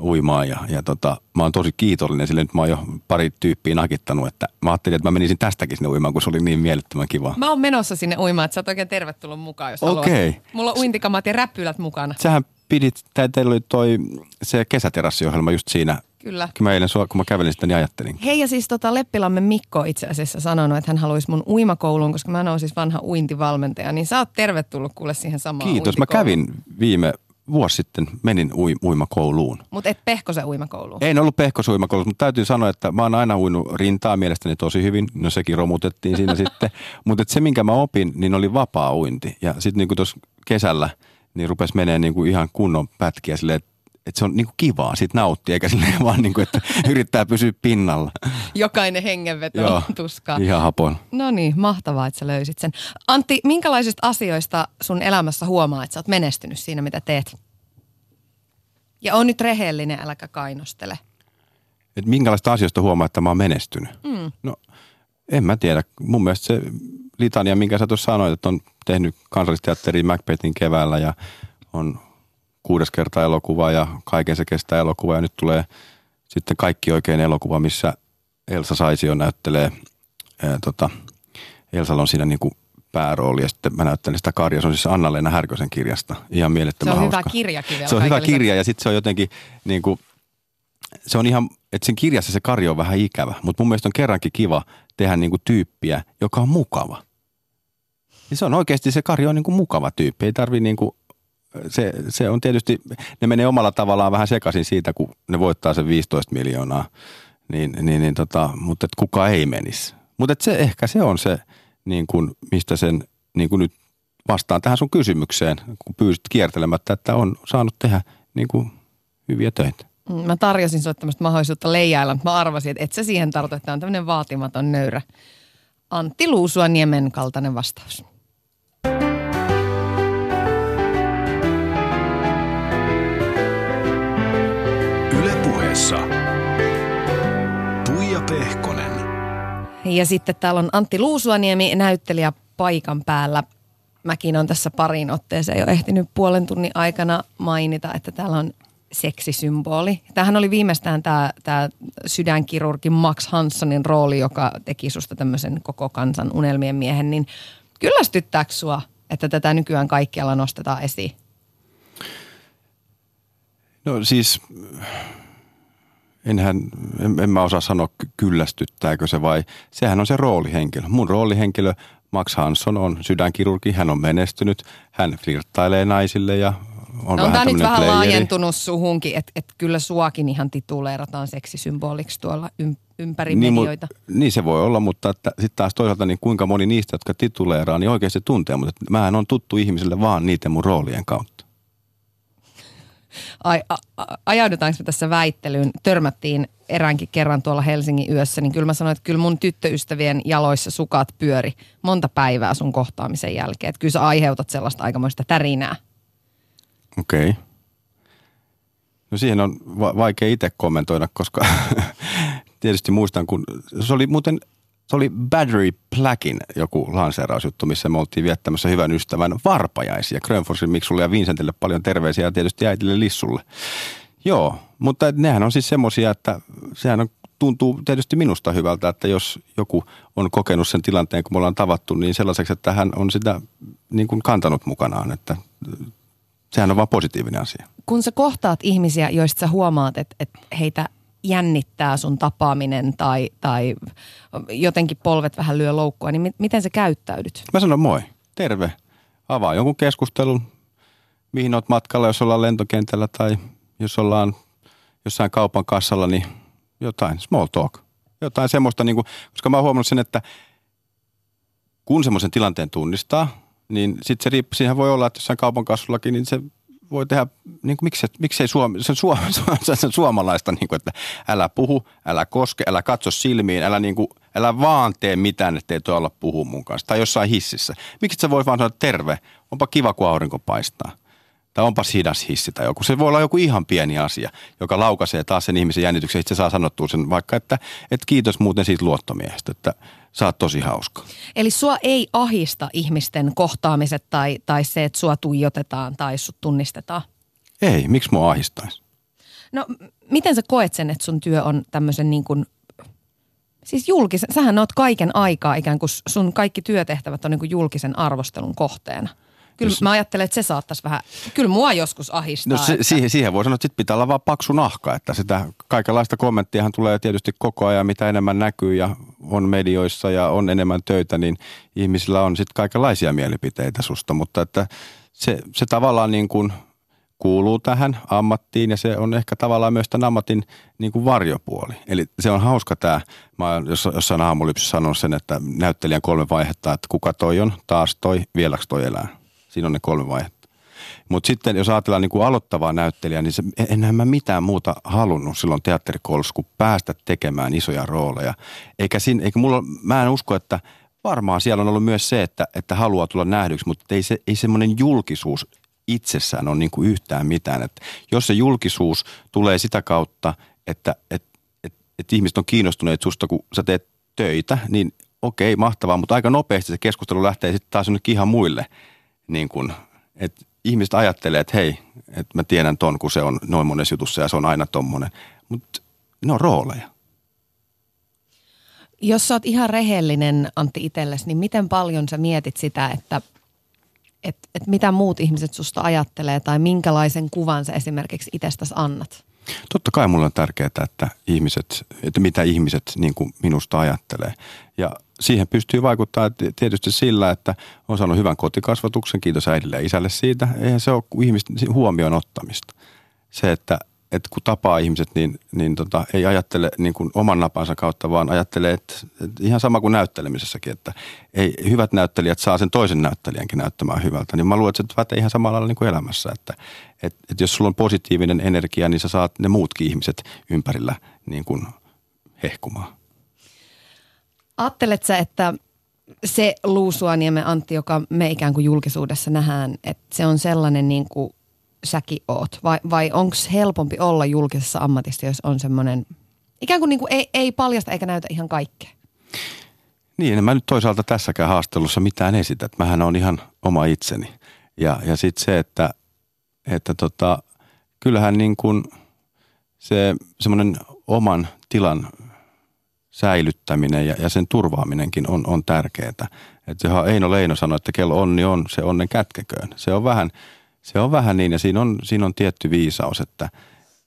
uimaan ja, ja tota, mä oon tosi kiitollinen, sillä nyt mä oon jo pari tyyppiä nakittanut, että mä ajattelin, että mä menisin tästäkin sinne uimaan, kun se oli niin mielettömän kiva. Mä oon menossa sinne uimaan, että sä oot oikein tervetullut mukaan, jos Okei. Okay. Mulla on uintikamat ja räppylät mukana. Sähän pidit, teillä oli toi se kesäterassiohjelma just siinä Kyllä. Kun mä eilen sua, kun mä kävelin sitä, niin ajattelin. Hei ja siis tota Leppilamme Mikko itse asiassa sanonut, että hän haluaisi mun uimakouluun, koska mä oon siis vanha uintivalmentaja, niin sä oot tervetullut kuule siihen samaan Kiitos, mä kävin viime vuosi sitten menin ui, uimakouluun. Mutta et Pehkosen uimakouluun? En ollut Pehkosen uimakouluun, mutta täytyy sanoa, että mä oon aina uinut rintaa mielestäni tosi hyvin. No sekin romutettiin siinä sitten. Mutta se, minkä mä opin, niin oli vapaa uinti. Ja sitten niin tuossa kesällä niin rupesi menee niin kuin ihan kunnon pätkiä silleen, että se on niinku kivaa, siitä nauttii, eikä silleen vaan niinku, että yrittää pysyä pinnalla. Jokainen hengenveto Joo, tuskaa. ihan hapon. No niin, mahtavaa, että sä löysit sen. Antti, minkälaisista asioista sun elämässä huomaa, että sä oot menestynyt siinä, mitä teet? Ja on nyt rehellinen, äläkä kainostele. Et minkälaista asioista huomaa, että mä oon menestynyt? Mm. No, en mä tiedä. Mun mielestä se litania, minkä sä tuossa sanoit, että on tehnyt kansallisteatteriin Macbethin keväällä ja on kuudes kerta elokuva ja kaiken se kestää elokuva ja nyt tulee sitten kaikki oikein elokuva, missä Elsa Saisio näyttelee, ää, tota, Elsalla on siinä niin kuin päärooli ja sitten mä näyttelen sitä Karja. Se on siis Anna-Leena Härkösen kirjasta. Ihan mielettömän Se on hauska. hyvä kirjakin Se on hyvä kirja ja sitten se on jotenkin niin kuin, se on ihan, että sen kirjassa se Karja on vähän ikävä, mutta mun mielestä on kerrankin kiva tehdä niin kuin tyyppiä, joka on mukava. Ja se on oikeasti se Karja on niin kuin mukava tyyppi. Ei tarvi niin kuin se, se on tietysti, ne menee omalla tavallaan vähän sekaisin siitä, kun ne voittaa sen 15 miljoonaa, niin, niin, niin tota, mutta et kuka ei menisi. Mutta se ehkä se on se, niin kuin, mistä sen niin kuin nyt vastaan tähän sun kysymykseen, kun pyysit kiertelemättä, että on saanut tehdä niin kuin hyviä töitä. Mm, mä tarjosin sinulle tämmöistä mahdollisuutta leijailla, mutta mä arvasin, että et sä siihen tartu, että on tämmöinen vaatimaton nöyrä. Antti Luusua Niemen kaltainen vastaus. Ja sitten täällä on Antti Luusuaniemi, näyttelijä paikan päällä. Mäkin on tässä parin otteeseen jo ehtinyt puolen tunnin aikana mainita, että täällä on seksisymboli. Tähän oli viimeistään tämä, tämä sydänkirurgi Max Hanssonin rooli, joka teki susta tämmöisen koko kansan unelmien miehen. Niin kyllästyttääkö sua että tätä nykyään kaikkialla nostetaan esiin? No siis, enhän, en, en mä osaa sanoa kyllästyttääkö se vai, sehän on se roolihenkilö. Mun roolihenkilö Max Hansson on sydänkirurgi, hän on menestynyt, hän flirttailee naisille ja on no, vähän tämä nyt vähän playeri. laajentunut suhunkin, että et kyllä suakin ihan tituleerataan seksisymboliksi tuolla ym, ympäri Niin, mu- medioita. niin se voi olla, mutta sitten taas toisaalta niin kuinka moni niistä, jotka tituleeraa, niin oikeasti tuntee, mutta mähän on tuttu ihmisille vaan niiden mun roolien kautta. Ai, a, a, ajaudutaanko me tässä väittelyyn? Törmättiin eräänkin kerran tuolla Helsingin yössä, niin kyllä mä sanoin, että kyllä mun tyttöystävien jaloissa sukat pyöri monta päivää sun kohtaamisen jälkeen. Että kyllä sä aiheutat sellaista aikamoista tärinää. Okei. Okay. No siihen on va- vaikea itse kommentoida, koska tietysti muistan, kun se oli muuten, se oli Battery Blackin joku lanseerausjuttu, missä me oltiin viettämässä hyvän ystävän varpajaisia. Grönforsin Miksulle ja Vincentille paljon terveisiä ja tietysti äitille Lissulle. Joo, mutta nehän on siis semmoisia, että sehän on, tuntuu tietysti minusta hyvältä, että jos joku on kokenut sen tilanteen, kun me ollaan tavattu, niin sellaiseksi, että hän on sitä niin kuin kantanut mukanaan, että sehän on vaan positiivinen asia. Kun sä kohtaat ihmisiä, joista sä huomaat, että, että heitä jännittää sun tapaaminen tai, tai jotenkin polvet vähän lyö loukkua, niin mi- miten sä käyttäydyt? Mä sanon moi, terve. Avaa jonkun keskustelun, mihin oot matkalla, jos ollaan lentokentällä tai jos ollaan jossain kaupan kassalla, niin jotain small talk. Jotain semmoista, niin kuin, koska mä oon huomannut sen, että kun semmoisen tilanteen tunnistaa, niin sitten se riippuu, siihen voi olla, että jossain kaupan kassullakin, niin se voi tehdä, niin kuin, miksi, miksei Suomi, sen, suom, sen suomalaista, niin kuin, että älä puhu, älä koske, älä katso silmiin, älä, niin kuin, älä vaan tee mitään, ettei tuo olla puhu mun kanssa. Tai jossain hississä. Miksi sä voi vaan sanoa, terve, onpa kiva, kun aurinko paistaa. Tai onpa hidas hissi tai joku. Se voi olla joku ihan pieni asia, joka laukaisee taas sen ihmisen jännityksen. Sitten se saa sanottua sen vaikka, että, että kiitos muuten siitä luottomiehestä, että sä oot tosi hauska. Eli sua ei ahista ihmisten kohtaamiset tai, tai se, että sua tuijotetaan tai sut tunnistetaan. Ei, miksi mua ahistaisi? No miten sä koet sen, että sun työ on tämmöisen niin kuin, siis julkisen, sähän oot kaiken aikaa ikään kuin sun kaikki työtehtävät on niin kuin julkisen arvostelun kohteena. Kyllä mä ajattelen, että se saattaisi vähän, kyllä mua joskus ahistaa. No se, että, siihen, siihen voi sanoa, että sit pitää olla vaan paksu nahka, että sitä kaikenlaista kommenttiahan tulee tietysti koko ajan, mitä enemmän näkyy ja on medioissa ja on enemmän töitä, niin ihmisillä on sitten kaikenlaisia mielipiteitä susta, mutta että se, se tavallaan niin kuin kuuluu tähän ammattiin ja se on ehkä tavallaan myös tämän ammatin niin kuin varjopuoli. Eli se on hauska tämä, mä oon jossa- jossain aamulypsyssä sanonut sen, että näyttelijän kolme vaihetta, että kuka toi on, taas toi, vieläks toi elää. Siinä on ne kolme vaihetta. Mutta sitten jos ajatellaan niin kuin aloittavaa näyttelijää, niin se, enhän mä mitään muuta halunnut silloin teatterikoulussa kuin päästä tekemään isoja rooleja. Eikä, siinä, eikä mulla, mä en usko, että varmaan siellä on ollut myös se, että, että haluaa tulla nähdyksi, mutta ei, se, ei semmoinen julkisuus itsessään ole niin kuin yhtään mitään. Et jos se julkisuus tulee sitä kautta, että et, et, et ihmiset on kiinnostuneet susta, kun sä teet töitä, niin okei, mahtavaa, mutta aika nopeasti se keskustelu lähtee sitten taas jonnekin ihan muille niin kuin, että ihmiset ajattelee, että hei, että mä tiedän ton, kun se on noin monessa jutussa ja se on aina tommonen. Mutta ne on rooleja. Jos sä oot ihan rehellinen Antti itsellesi, niin miten paljon sä mietit sitä, että et, et mitä muut ihmiset susta ajattelee tai minkälaisen kuvan sä esimerkiksi itsestäsi annat? Totta kai mulle on tärkeää, että ihmiset, että mitä ihmiset niin kuin minusta ajattelee. Ja siihen pystyy vaikuttaa tietysti sillä, että on saanut hyvän kotikasvatuksen, kiitos äidille ja isälle siitä. Eihän se ole ihmisten huomioon ottamista. Se, että, että kun tapaa ihmiset, niin, niin tota, ei ajattele niin kuin oman napansa kautta, vaan ajattelee, että, että ihan sama kuin näyttelemisessäkin, että ei, hyvät näyttelijät saa sen toisen näyttelijänkin näyttämään hyvältä. Niin mä luulen, että se pätee ihan samalla lailla niin kuin elämässä, että, että, että jos sulla on positiivinen energia, niin sä saat ne muutkin ihmiset ympärillä niin kuin hehkumaan. Ajattelet sä, että se Luusuaniemen Antti, joka me ikään kuin julkisuudessa nähdään, että se on sellainen niin kuin säkin oot? Vai, vai onko helpompi olla julkisessa ammatissa, jos on semmoinen, ikään kuin, niin kuin ei, ei paljasta eikä näytä ihan kaikkea? Niin, en mä nyt toisaalta tässäkään haastelussa mitään esitä. Mähän on ihan oma itseni. Ja, ja sitten se, että, että tota, kyllähän niin kuin se semmoinen oman tilan säilyttäminen ja, ja sen turvaaminenkin on, on tärkeää. Että johon Eino Leino sanoi, että kello onni on, se onnen kätkeköön. Se on vähän, se on vähän niin ja siinä on, siinä on tietty viisaus, että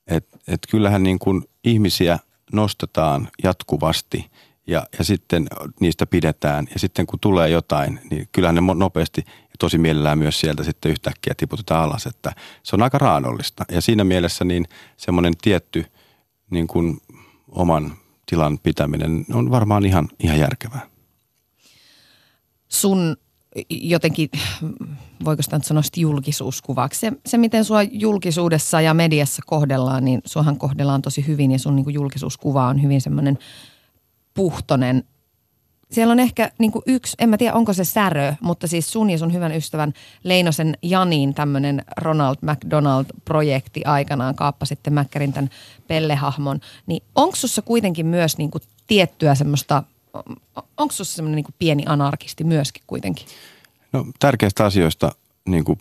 et, et kyllähän niin kuin ihmisiä nostetaan jatkuvasti ja, ja sitten niistä pidetään. Ja sitten kun tulee jotain, niin kyllähän ne nopeasti ja tosi mielellään myös sieltä sitten yhtäkkiä tiputetaan alas. Että se on aika raadollista. Ja siinä mielessä niin semmoinen tietty niin kuin oman tilan pitäminen on varmaan ihan, ihan järkevää. Sun jotenkin, voiko sitä nyt sanoa julkisuuskuvaksi, se, se miten sua julkisuudessa ja mediassa kohdellaan, niin suahan kohdellaan tosi hyvin ja sun niin kuin julkisuuskuva on hyvin semmoinen puhtonen. Siellä on ehkä niin kuin yksi, en mä tiedä onko se särö, mutta siis sun ja sun hyvän ystävän Leinosen Janin tämmöinen Ronald McDonald-projekti aikanaan kaappasitte Mäkkärin tämän Pelle-hahmon. Niin onko sussa kuitenkin myös niin kuin tiettyä semmoista onko sinussa semmoinen niin pieni anarkisti myöskin kuitenkin? No tärkeistä asioista niin kuin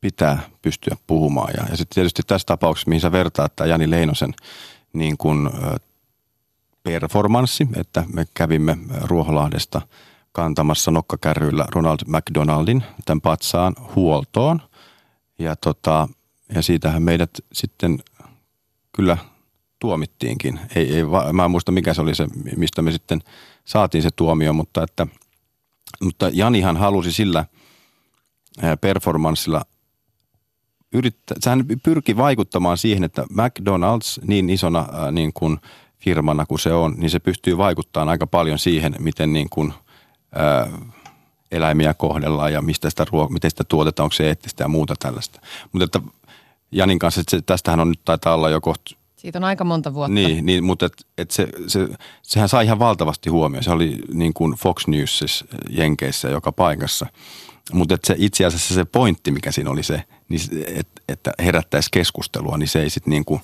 pitää pystyä puhumaan. Ja, ja sitten tietysti tässä tapauksessa, mihin sä vertaat tämä Jani Leinosen niin kuin, performanssi, että me kävimme Ruoholahdesta kantamassa nokkakärryillä Ronald McDonaldin tämän patsaan huoltoon. Ja, tota, ja siitähän meidät sitten kyllä tuomittiinkin. Ei, ei, mä en muista mikä se oli se, mistä me sitten saatiin se tuomio, mutta, että, mutta Janihan halusi sillä performanssilla yrittää, sehän pyrki vaikuttamaan siihen, että McDonald's niin isona niin kuin firmana kuin se on, niin se pystyy vaikuttamaan aika paljon siihen, miten niin kuin, ää, eläimiä kohdellaan ja mistä sitä ruo- miten sitä tuotetaan, onko se eettistä ja muuta tällaista. Mutta että Janin kanssa, että se, tästähän on nyt taitaa olla jo kohta siitä on aika monta vuotta. Niin, niin mutta et, et se, se, sehän sai ihan valtavasti huomioon. Se oli niin kuin Fox Newsissa Jenkeissä joka paikassa. Mutta se itse asiassa se pointti, mikä siinä oli se, niin et, että herättäisi keskustelua, niin se ei sitten niin kuin,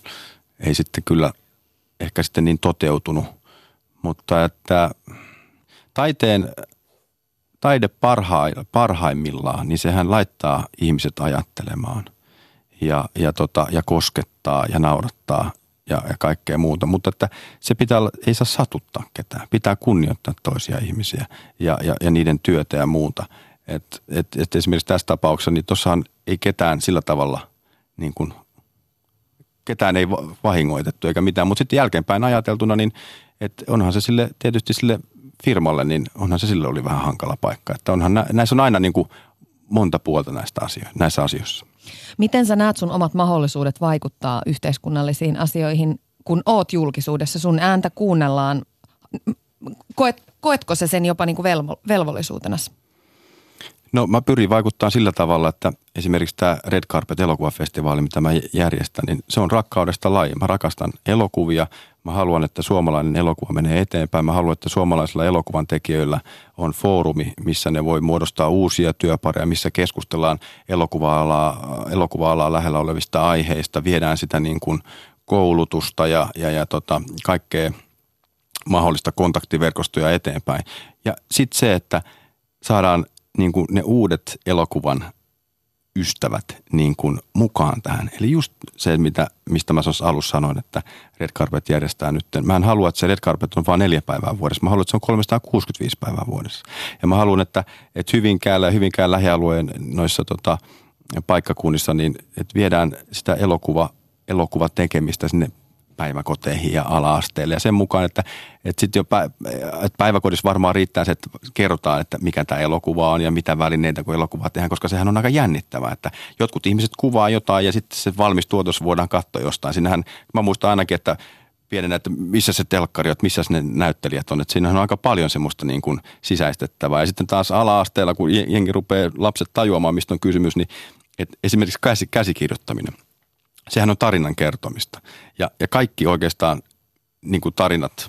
ei sitten kyllä ehkä sitten niin toteutunut. Mutta että taiteen, taide parha, parhaimmillaan, niin sehän laittaa ihmiset ajattelemaan ja, ja, tota, ja koskettaa ja naurattaa ja, ja kaikkea muuta. Mutta että se pitää, ei saa satuttaa ketään. Pitää kunnioittaa toisia ihmisiä ja, ja, ja niiden työtä ja muuta. Et, et, et esimerkiksi tässä tapauksessa, niin tuossahan ei ketään sillä tavalla niin kuin, ketään ei vahingoitettu eikä mitään. Mutta sitten jälkeenpäin ajateltuna, niin että onhan se sille, tietysti sille firmalle, niin onhan se sille oli vähän hankala paikka. Että onhan, näissä on aina niin kuin monta puolta näistä asioista, näissä asioissa. Miten sä näet sun omat mahdollisuudet vaikuttaa yhteiskunnallisiin asioihin, kun oot julkisuudessa? Sun ääntä kuunnellaan. Koet, koetko se sen jopa niin kuin velvo, velvollisuutena? No mä pyrin vaikuttaa sillä tavalla, että esimerkiksi tämä Red Carpet elokuvafestivaali, mitä mä järjestän, niin se on rakkaudesta laji. Mä rakastan elokuvia, Mä haluan, että suomalainen elokuva menee eteenpäin. Mä haluan, että suomalaisilla elokuvan tekijöillä on foorumi, missä ne voi muodostaa uusia työpareja, missä keskustellaan elokuva-alaa, elokuva-alaa lähellä olevista aiheista, viedään sitä niin kuin koulutusta ja, ja, ja tota, kaikkea mahdollista kontaktiverkostoja eteenpäin. Ja sitten se, että saadaan niin kuin ne uudet elokuvan ystävät niin kuin mukaan tähän. Eli just se, mitä, mistä mä alussa sanoin, että Red Carpet järjestää nyt. Mä en halua, että se Red Carpet on vain neljä päivää vuodessa. Mä haluan, että se on 365 päivää vuodessa. Ja mä haluan, että, että Hyvinkäällä ja Hyvinkään lähialueen noissa tota, paikkakunnissa, niin että viedään sitä elokuva, elokuvatekemistä sinne päiväkoteihin ja ala-asteelle ja sen mukaan, että, että sitten jo että päiväkodissa varmaan riittää se, että kerrotaan, että mikä tämä elokuva on ja mitä välineitä kun elokuvaa tehdään, koska sehän on aika jännittävää, että jotkut ihmiset kuvaa jotain ja sitten se valmis tuotos voidaan katsoa jostain. Siinähän, mä muistan ainakin, että pienenä, että missä se telkkari on, missä ne näyttelijät on. Että siinä on aika paljon semmoista niin kuin sisäistettävää. Ja sitten taas ala-asteella, kun jengi rupeaa lapset tajuamaan, mistä on kysymys, niin että esimerkiksi käsi, käsikirjoittaminen – sehän on tarinan kertomista. Ja, ja kaikki oikeastaan niin kuin tarinat,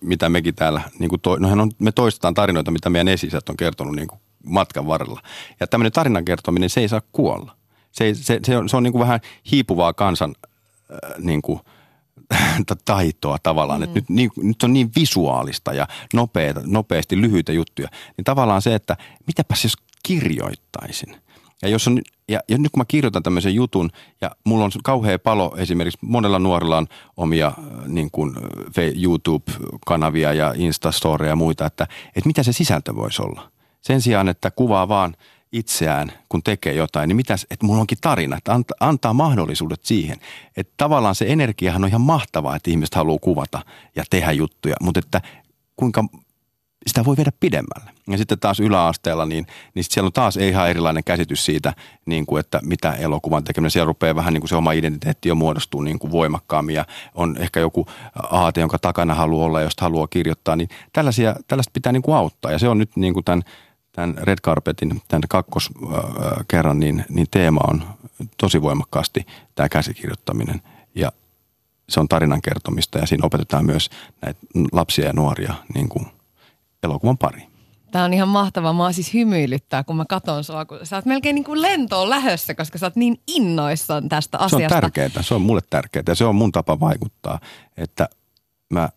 mitä mekin täällä, niin kuin to, no on, me toistetaan tarinoita, mitä meidän esisät on kertonut niin kuin matkan varrella. Ja tämmöinen tarinan kertominen, se ei saa kuolla. Se, se, se on, se on niin kuin vähän hiipuvaa kansan äh, niin kuin, taitoa tavallaan, mm. että nyt, niin, nyt on niin visuaalista ja nopeata, nopeasti lyhyitä juttuja, niin tavallaan se, että mitäpäs jos kirjoittaisin – Ja, jos on, ja, ja nyt kun mä kirjoitan tämmöisen jutun ja mulla on kauhea palo esimerkiksi, monella nuorilla on omia äh, niin kuin, äh, YouTube-kanavia ja Instastoreja ja muita, että, että mitä se sisältö voisi olla. Sen sijaan, että kuvaa vaan itseään, kun tekee jotain, niin mitäs, että mulla onkin tarina, että antaa, antaa mahdollisuudet siihen. Että tavallaan se energiahan on ihan mahtavaa, että ihmiset haluaa kuvata ja tehdä juttuja, mutta että kuinka sitä voi viedä pidemmälle. Ja sitten taas yläasteella, niin, niin siellä on taas ihan erilainen käsitys siitä, niin kuin, että mitä elokuvan tekeminen. Siellä rupeaa vähän niin kuin se oma identiteetti jo muodostuu niin kuin voimakkaammin ja on ehkä joku aate, jonka takana haluaa olla, josta haluaa kirjoittaa. Niin tällaisia, tällaista pitää niin kuin auttaa ja se on nyt niin kuin tämän, tämän Red Carpetin, tämän kakkoskerran, niin, niin teema on tosi voimakkaasti tämä käsikirjoittaminen ja se on tarinan kertomista ja siinä opetetaan myös näitä lapsia ja nuoria niin kuin elokuvan pari. Tämä on ihan mahtavaa. Mä siis hymyilyttää, kun mä katon sua, kun sä oot melkein niin kuin lentoon lähössä, koska sä oot niin innoissaan tästä asiasta. Se on tärkeää, se on mulle tärkeää ja se on mun tapa vaikuttaa, että mä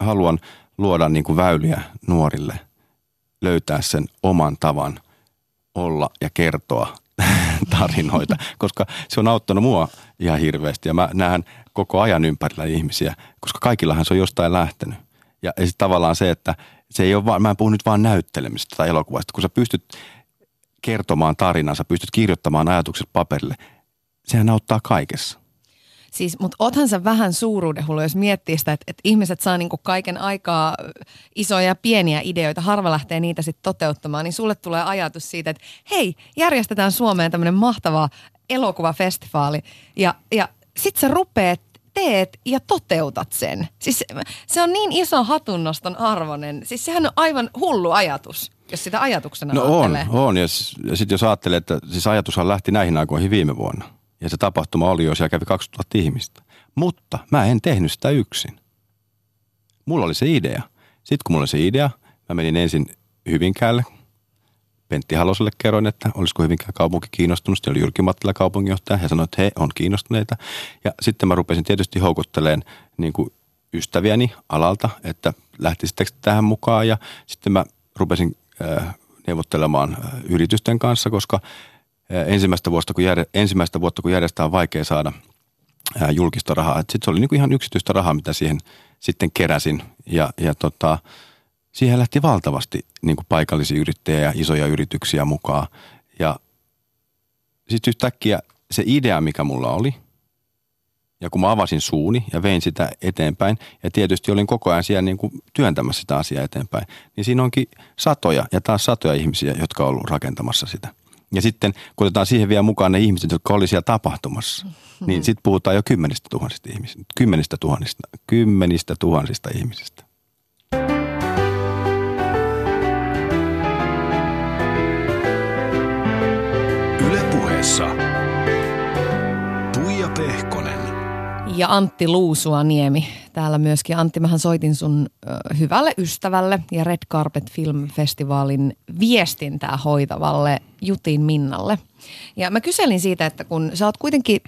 haluan luoda niin kuin väyliä nuorille, löytää sen oman tavan olla ja kertoa tarinoita, koska se on auttanut mua ihan hirveästi ja mä näen koko ajan ympärillä ihmisiä, koska kaikillahan se on jostain lähtenyt. Ja, ja sitten tavallaan se, että se ei ole vaan, mä en puhu nyt vaan näyttelemistä tai elokuvasta, kun sä pystyt kertomaan tarinansa, pystyt kirjoittamaan ajatukset paperille, sehän auttaa kaikessa. Siis, mutta oothan sä vähän suuruudenhullu, jos miettii sitä, että, että ihmiset saa niinku kaiken aikaa isoja ja pieniä ideoita, harva lähtee niitä sitten toteuttamaan, niin sulle tulee ajatus siitä, että hei, järjestetään Suomeen tämmöinen mahtava elokuvafestivaali ja, ja sit sä rupeat teet ja toteutat sen. Siis se on niin iso hatunnoston arvoinen. Siis sehän on aivan hullu ajatus, jos sitä ajatuksena No ajattelee. on, on. Ja, ja sitten jos ajattelee, että siis ajatushan lähti näihin aikoihin viime vuonna. Ja se tapahtuma oli jo, siellä kävi 2000 ihmistä. Mutta mä en tehnyt sitä yksin. Mulla oli se idea. Sitten kun mulla oli se idea, mä menin ensin Hyvinkäälle Pentti Haloselle kerroin, että olisiko Hyvinkään kaupunki kiinnostunut. Sitten oli Jyrki Mattila kaupunginjohtaja ja sanoi, että he on kiinnostuneita. Ja sitten mä rupesin tietysti houkutteleen niin kuin ystäviäni alalta, että lähtisittekö tähän mukaan. Ja sitten mä rupesin äh, neuvottelemaan äh, yritysten kanssa, koska äh, ensimmäistä, vuotta, kun järje, ensimmäistä vuotta, kun järjestää on vaikea saada äh, julkista rahaa. Sitten se oli niin kuin ihan yksityistä rahaa, mitä siihen sitten keräsin. Ja, ja tota, siihen lähti valtavasti niin kuin paikallisia yrittäjiä ja isoja yrityksiä mukaan. Ja sitten yhtäkkiä se idea, mikä mulla oli, ja kun mä avasin suuni ja vein sitä eteenpäin, ja tietysti olin koko ajan siellä niin kuin työntämässä sitä asiaa eteenpäin, niin siinä onkin satoja ja taas satoja ihmisiä, jotka on ollut rakentamassa sitä. Ja sitten kun otetaan siihen vielä mukaan ne ihmiset, jotka oli siellä tapahtumassa, mm-hmm. niin sitten puhutaan jo kymmenistä tuhansista ihmisistä. Kymmenistä tuhansista, kymmenistä tuhansista ihmisistä. Ja Antti Luusuaniemi. Täällä myöskin. Antti, mähän soitin sun hyvälle ystävälle ja Red Carpet Film Festivaalin viestintää hoitavalle Jutin Minnalle. Ja mä kyselin siitä, että kun sä oot kuitenkin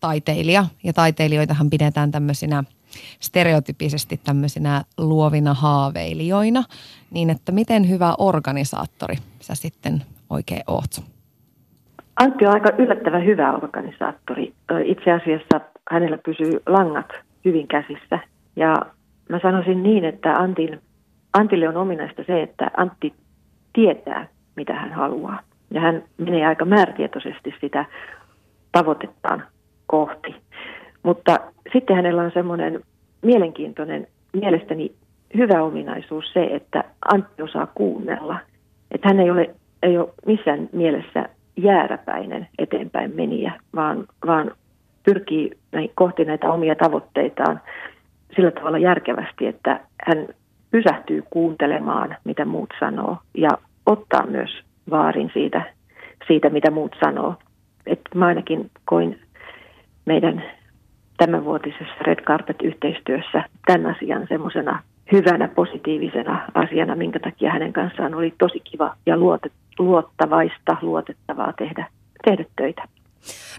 taiteilija ja taiteilijoitahan pidetään tämmöisinä stereotypisesti tämmöisinä luovina haaveilijoina, niin että miten hyvä organisaattori sä sitten oikein oot? Antti on aika yllättävän hyvä organisaattori. Itse asiassa hänellä pysyy langat hyvin käsissä. Ja mä sanoisin niin, että Antin, Antille on ominaista se, että Antti tietää, mitä hän haluaa. Ja hän menee aika määrätietoisesti sitä tavoitettaan kohti. Mutta sitten hänellä on semmoinen mielenkiintoinen, mielestäni hyvä ominaisuus se, että Antti osaa kuunnella. Että hän ei ole, ei ole missään mielessä jääräpäinen eteenpäin meniä, vaan, vaan pyrkii kohti näitä omia tavoitteitaan sillä tavalla järkevästi, että hän pysähtyy kuuntelemaan, mitä muut sanoo, ja ottaa myös vaarin siitä, siitä mitä muut sanoo. Et mä ainakin koin meidän tämänvuotisessa Red Carpet-yhteistyössä tämän asian semmoisena hyvänä, positiivisena asiana, minkä takia hänen kanssaan oli tosi kiva ja luotet, luottavaista, luotettavaa tehdä, tehdä töitä.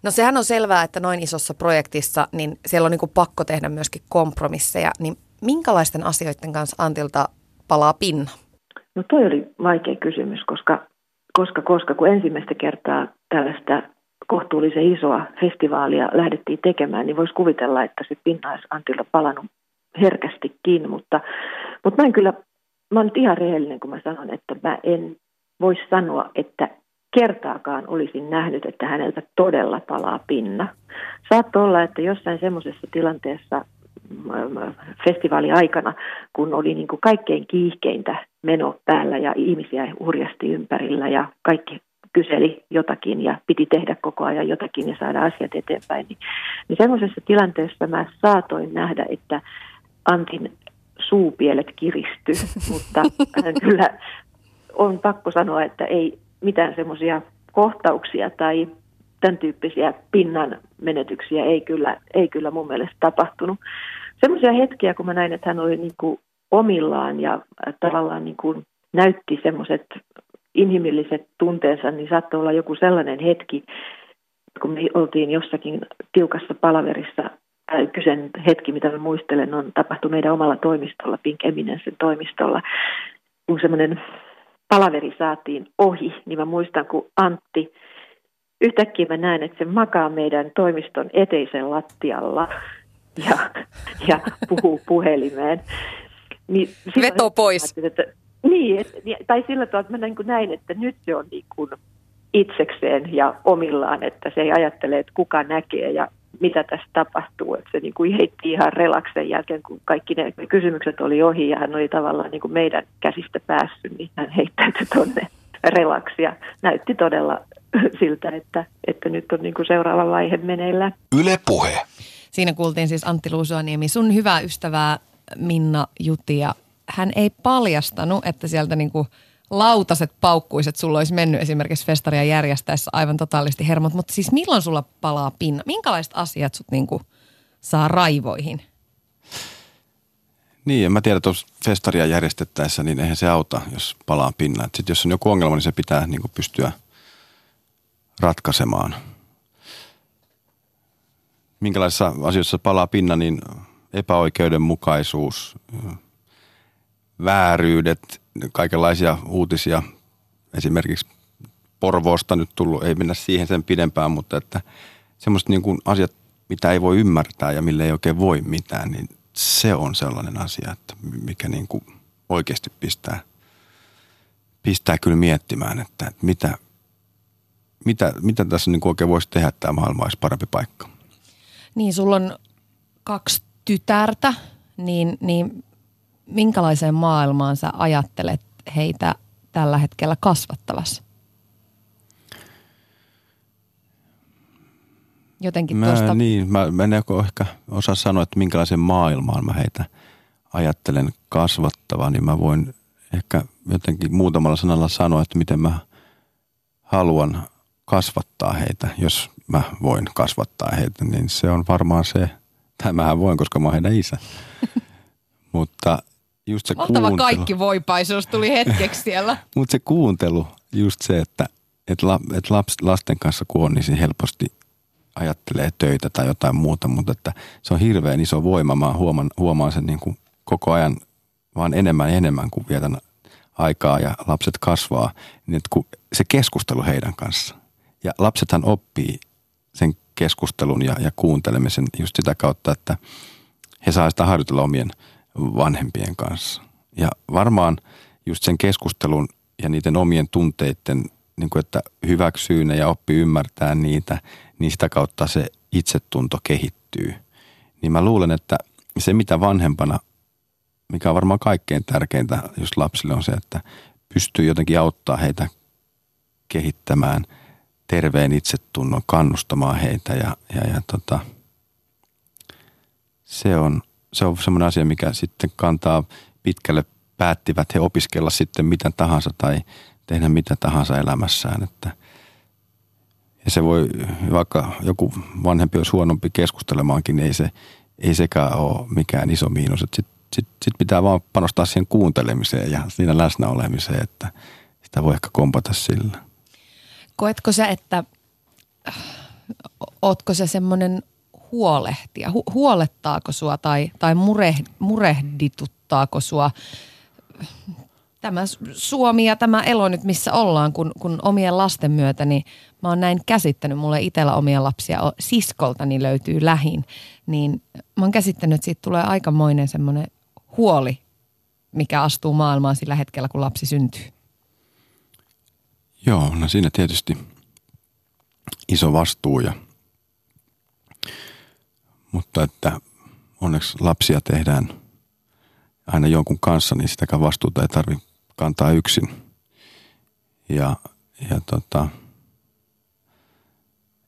No sehän on selvää, että noin isossa projektissa, niin siellä on niin pakko tehdä myöskin kompromisseja. Niin minkälaisten asioiden kanssa Antilta palaa pinna? No toi oli vaikea kysymys, koska koska, koska kun ensimmäistä kertaa tällaista kohtuullisen isoa festivaalia lähdettiin tekemään, niin voisi kuvitella, että se pinna olisi Antilla palannut herkästikin, mutta, mutta mä en kyllä, mä oon nyt ihan rehellinen, kun mä sanon, että mä en voi sanoa, että kertaakaan olisin nähnyt, että häneltä todella palaa pinna. Saattoi olla, että jossain semmoisessa tilanteessa festivaaliaikana, kun oli niin kuin kaikkein kiihkeintä meno päällä ja ihmisiä hurjasti ympärillä ja kaikki kyseli jotakin ja piti tehdä koko ajan jotakin ja saada asiat eteenpäin. Niin, niin semmoisessa tilanteessa mä saatoin nähdä, että Antin suupielet kiristy, mutta kyllä on pakko sanoa, että ei mitään semmoisia kohtauksia tai tämän tyyppisiä pinnan menetyksiä ei kyllä, ei kyllä mun mielestä tapahtunut. Semmoisia hetkiä, kun mä näin, että hän oli niin kuin omillaan ja tavallaan niin kuin näytti semmoiset inhimilliset tunteensa, niin saattoi olla joku sellainen hetki, kun me oltiin jossakin tiukassa palaverissa. Kysen hetki, mitä mä muistelen, on tapahtu meidän omalla toimistolla, Pink Eminencen toimistolla. Kun semmoinen palaveri saatiin ohi, niin mä muistan, kun Antti, yhtäkkiä mä näen, että se makaa meidän toimiston eteisen lattialla ja, ja puhuu puhelimeen. Niin Veto pois. Että, niin, et, tai sillä tavalla, että mä niin näin, että nyt se on niin kuin itsekseen ja omillaan, että se ei ajattele, että kuka näkee ja mitä tässä tapahtuu. Että se niin kuin heitti ihan relaksen jälkeen, kun kaikki ne kysymykset oli ohi ja hän oli tavallaan niin kuin meidän käsistä päässyt, niin hän heittäytyi tuonne relaksia. Näytti todella siltä, että, että nyt on niin kuin seuraava vaihe meneillään. Yle Puhe. Siinä kuultiin siis Antti Luusuaniemi, sun hyvää ystävää Minna Juti ja hän ei paljastanut, että sieltä niin kuin lautaset paukkuiset sulla olisi mennyt esimerkiksi festaria järjestäessä aivan totaalisti hermot, mutta siis milloin sulla palaa pinna? Minkälaiset asiat sut niin kuin saa raivoihin? Niin, en mä tiedä, tuossa festaria järjestettäessä, niin eihän se auta, jos palaa pinna. Sitten jos on joku ongelma, niin se pitää niin kuin pystyä ratkaisemaan. Minkälaisissa asioissa palaa pinna, niin epäoikeudenmukaisuus, vääryydet, kaikenlaisia uutisia, esimerkiksi Porvoosta nyt tullut, ei mennä siihen sen pidempään, mutta että semmoiset niin kuin asiat, mitä ei voi ymmärtää ja mille ei oikein voi mitään, niin se on sellainen asia, että mikä niin kuin oikeasti pistää, pistää kyllä miettimään, että, että mitä, mitä, mitä tässä niin kuin oikein voisi tehdä, että tämä maailma olisi parempi paikka. Niin, sulla on kaksi tytärtä, niin, niin minkälaiseen maailmaan sä ajattelet heitä tällä hetkellä kasvattavassa? Jotenkin mä, tuosta... Niin, mä, mä en ehkä osaa sanoa, että minkälaisen maailmaan mä heitä ajattelen kasvattava, niin mä voin ehkä jotenkin muutamalla sanalla sanoa, että miten mä haluan kasvattaa heitä, jos mä voin kasvattaa heitä, niin se on varmaan se, tai mähän voin, koska mä oon heidän isä. Mutta just se Valtava kuuntelu. kaikki voipaisuus tuli hetkeksi siellä. Mutta se kuuntelu, just se, että et la, et laps, lasten kanssa kun on, niin se helposti ajattelee töitä tai jotain muuta, mutta että se on hirveän iso voima. Mä huomaan, huomaan sen niin kuin koko ajan vaan enemmän ja enemmän, kun vietän aikaa ja lapset kasvaa, niin että kun se keskustelu heidän kanssa. Ja lapsethan oppii sen keskustelun ja, ja kuuntelemisen just sitä kautta, että he saa sitä harjoitella omien vanhempien kanssa. Ja varmaan just sen keskustelun ja niiden omien tunteiden, niin kuin että hyväksyy ne ja oppii ymmärtää niitä, niin sitä kautta se itsetunto kehittyy. Niin mä luulen, että se mitä vanhempana, mikä on varmaan kaikkein tärkeintä just lapsille on se, että pystyy jotenkin auttaa heitä kehittämään terveen itsetunnon, kannustamaan heitä ja, ja, ja tota, se on, se on semmoinen asia, mikä sitten kantaa pitkälle päättivät he opiskella sitten mitä tahansa tai tehdä mitä tahansa elämässään. Että, ja se voi, vaikka joku vanhempi olisi huonompi keskustelemaankin, niin ei, se, ei sekään ole mikään iso miinus. Sitten sit, sit pitää vaan panostaa siihen kuuntelemiseen ja siinä läsnä olemiseen, että sitä voi ehkä kompata sillä. Koetko sä, että ootko se semmoinen huolehtija? Hu- huolettaako sua tai, tai mure, murehdituttaako sua tämä Suomi ja tämä elo nyt missä ollaan, kun, kun omien lasten myötä, niin mä oon näin käsittänyt, mulle itsellä omia lapsia siskolta, niin löytyy lähin, niin mä oon käsittänyt, että siitä tulee aikamoinen semmoinen huoli, mikä astuu maailmaan sillä hetkellä, kun lapsi syntyy. Joo, no siinä tietysti iso vastuu ja mutta että onneksi lapsia tehdään aina jonkun kanssa, niin sitäkään vastuuta ei tarvitse kantaa yksin. Ja, ja tota,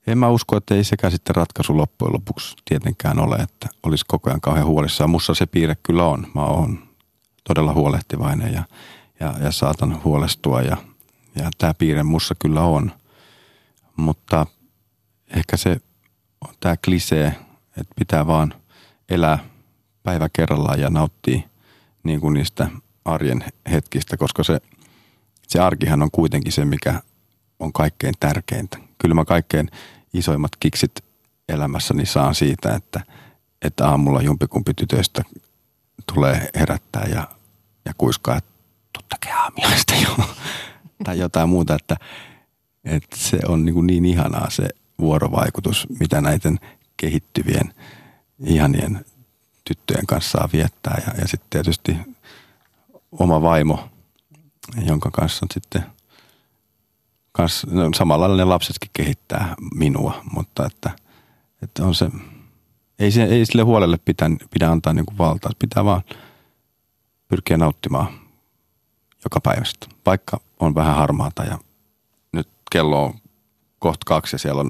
en mä usko, että ei sekään sitten ratkaisu loppujen lopuksi tietenkään ole, että olisi koko ajan kauhean huolissaan. Mussa se piirre kyllä on. Mä oon todella huolehtivainen ja, ja, ja saatan huolestua ja, ja tämä piirre mussa kyllä on. Mutta ehkä se on tämä klisee, että pitää vaan elää päivä kerrallaan ja nauttia niin kuin niistä arjen hetkistä, koska se, se arkihan on kuitenkin se, mikä on kaikkein tärkeintä. Kyllä mä kaikkein isoimmat kiksit elämässäni saan siitä, että, että aamulla jompikumpi tytöistä tulee herättää ja, ja kuiskaa, että aamiaista jo. tai jotain muuta, että, että se on niin, niin ihanaa se vuorovaikutus, mitä näiden kehittyvien ihanien tyttöjen kanssa saa viettää. Ja, ja sitten tietysti oma vaimo, jonka kanssa on sitten kans, no, samalla ne lapsetkin kehittää minua, mutta että, että on se, ei, se, ei sille huolelle pidä, pidä antaa niin kuin valtaa. Pitää vaan pyrkiä nauttimaan joka päivästä, vaikka on vähän harmaata ja nyt kello on kohta kaksi ja siellä on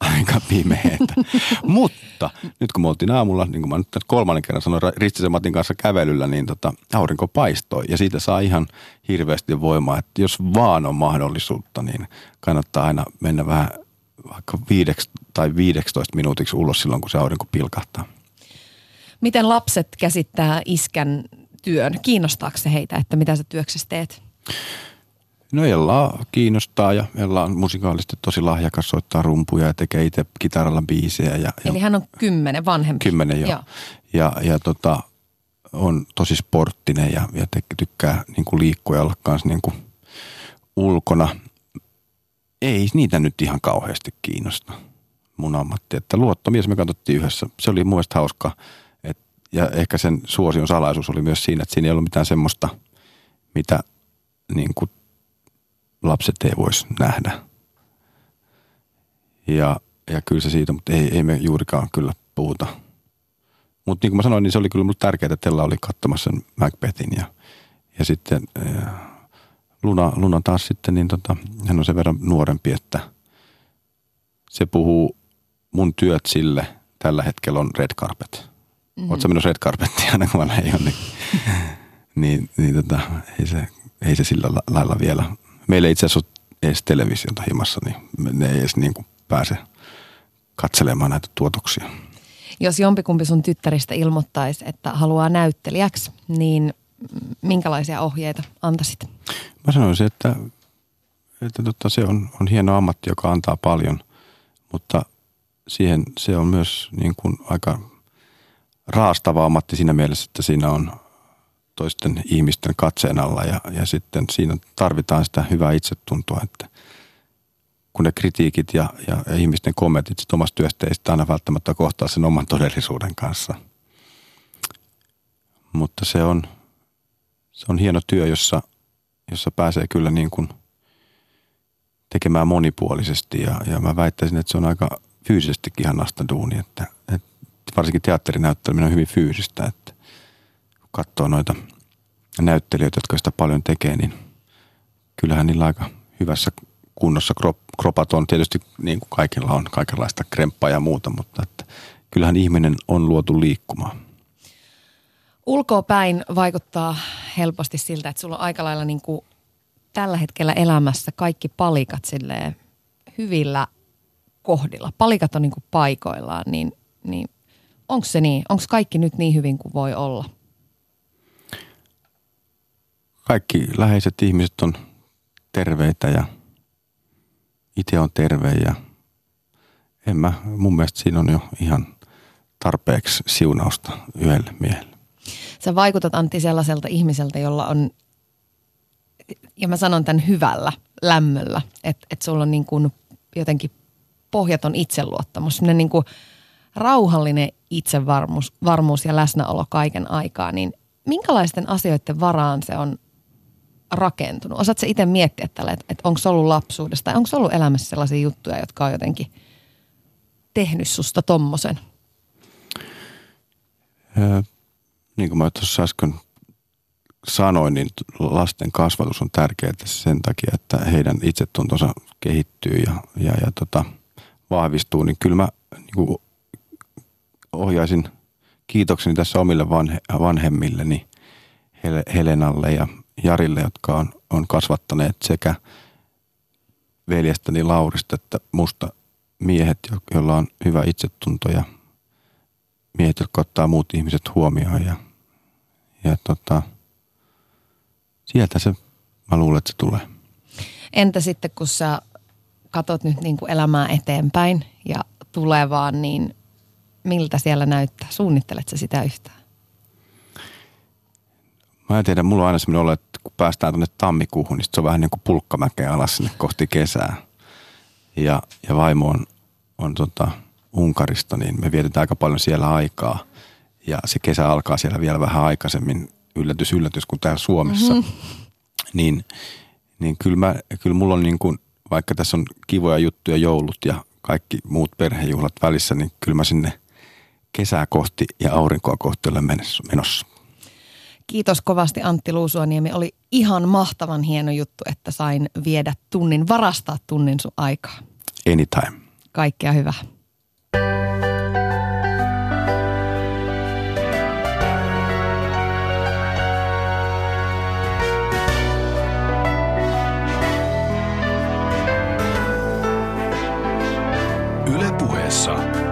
aika pimeetä. Mutta nyt kun me oltiin aamulla, niin kuin mä nyt kolmannen kerran sanoin Ristisen Matin kanssa kävelyllä, niin tota, aurinko paistoi ja siitä saa ihan hirveästi voimaa. Että jos vaan on mahdollisuutta, niin kannattaa aina mennä vähän vaikka viideksi tai 15 minuutiksi ulos silloin, kun se aurinko pilkahtaa. Miten lapset käsittää iskän työn? Kiinnostaako se heitä, että mitä sä työksessä teet? No Ella kiinnostaa ja Ella on musikaalisesti tosi lahjakas, soittaa rumpuja ja tekee itse kitaralla biisejä. Ja, Eli hän on kymmenen vanhempi. Kymmenen joo. joo. Ja, ja tota, on tosi sporttinen ja, ja te, tykkää niin kuin liikkua ja olla kanssa niin kuin ulkona. Ei niitä nyt ihan kauheasti kiinnosta mun ammatti. Että luottomies me katsottiin yhdessä. Se oli mun mielestä hauska. Et, ja ehkä sen suosion salaisuus oli myös siinä, että siinä ei ollut mitään semmoista, mitä niin kuin lapset ei voisi nähdä. Ja, ja kyllä se siitä, mutta ei, ei me juurikaan kyllä puhuta. Mutta niin kuin mä sanoin, niin se oli kyllä mulle tärkeää, että Tella oli katsomassa sen Macbethin ja, ja sitten äh, Luna, Luna taas sitten, niin tota, hän on sen verran nuorempi, että se puhuu mun työt sille tällä hetkellä on red carpet. Mm-hmm. Oletko menossa red carpettiin aina kun mä leijon, niin, niin, niin tota, ei, se, ei se sillä lailla vielä meillä ei itse asiassa ole edes televisiota himassa, niin ne ei edes niin kuin pääse katselemaan näitä tuotoksia. Jos jompikumpi sun tyttäristä ilmoittaisi, että haluaa näyttelijäksi, niin minkälaisia ohjeita antaisit? Mä sanoisin, että, että tota, se on, on hieno ammatti, joka antaa paljon, mutta siihen se on myös niin kuin aika raastava ammatti siinä mielessä, että siinä on toisten ihmisten katseen alla ja, ja sitten siinä tarvitaan sitä hyvää itsetuntoa, että kun ne kritiikit ja, ja, ja ihmisten kommentit sit omasta työstä ei aina välttämättä kohtaa sen oman todellisuuden kanssa. Mutta se on, se on hieno työ, jossa, jossa pääsee kyllä niin kuin tekemään monipuolisesti ja, ja mä väittäisin, että se on aika fyysisestikin ihanasta duuni, että, että varsinkin teatterinäytteleminen on hyvin fyysistä, että katsoo noita näyttelijöitä, jotka sitä paljon tekee, niin kyllähän niillä aika hyvässä kunnossa kropat on. Tietysti niin kuin kaikilla on kaikenlaista kremppaa ja muuta, mutta että kyllähän ihminen on luotu liikkumaan. Ulkoa päin vaikuttaa helposti siltä, että sulla on aika lailla niin kuin tällä hetkellä elämässä kaikki palikat silleen hyvillä kohdilla. Palikat on niin kuin paikoillaan, niin, niin onko se niin? Onko kaikki nyt niin hyvin kuin voi olla? Kaikki läheiset ihmiset on terveitä ja itse on terve ja en mä, mun mielestä siinä on jo ihan tarpeeksi siunausta yhdelle miehelle. Sä vaikutat Antti sellaiselta ihmiseltä, jolla on ja mä sanon tämän hyvällä lämmöllä, että, että sulla on niin kuin jotenkin pohjaton itseluottamus, niin kuin rauhallinen itsevarmuus varmuus ja läsnäolo kaiken aikaa, niin minkälaisten asioiden varaan se on rakentunut? Osaatko itse miettiä tällä, että, että onko ollut lapsuudesta onko ollut elämässä sellaisia juttuja, jotka on jotenkin tehnyt susta tommosen? Öö, niin kuin mä tuossa äsken sanoin, niin lasten kasvatus on tärkeää sen takia, että heidän itsetuntonsa kehittyy ja, ja, ja tota, vahvistuu, niin kyllä mä niin kuin ohjaisin kiitokseni tässä omille vanhe, vanhemmilleni, Helenalle ja Jarille, jotka on, on kasvattaneet sekä veljestäni Laurista että musta miehet, joilla on hyvä itsetunto ja miehet, jotka ottaa muut ihmiset huomioon ja, ja tota, sieltä se, mä luulen, että se tulee. Entä sitten, kun sä katot nyt niin kuin elämää eteenpäin ja tulevaan, niin miltä siellä näyttää? Suunnitteletko sitä yhtään? Mä en tiedä, mulla on aina semmoinen olo, että kun päästään tuonne tammikuuhun, niin se on vähän niin kuin pulkkamäkeä alas sinne kohti kesää. Ja, ja vaimo on, on tota Unkarista, niin me vietetään aika paljon siellä aikaa. Ja se kesä alkaa siellä vielä vähän aikaisemmin, yllätys, yllätys, kuin täällä Suomessa. Mm-hmm. Niin, niin kyllä, mä, kyllä mulla on niin kuin, vaikka tässä on kivoja juttuja, joulut ja kaikki muut perhejuhlat välissä, niin kyllä mä sinne kesää kohti ja aurinkoa kohti olen menossa. Kiitos kovasti Antti Luusuaniemi. Oli ihan mahtavan hieno juttu, että sain viedä tunnin, varastaa tunnin sun aikaa. Anytime. Kaikkea hyvää. Yle puheessa.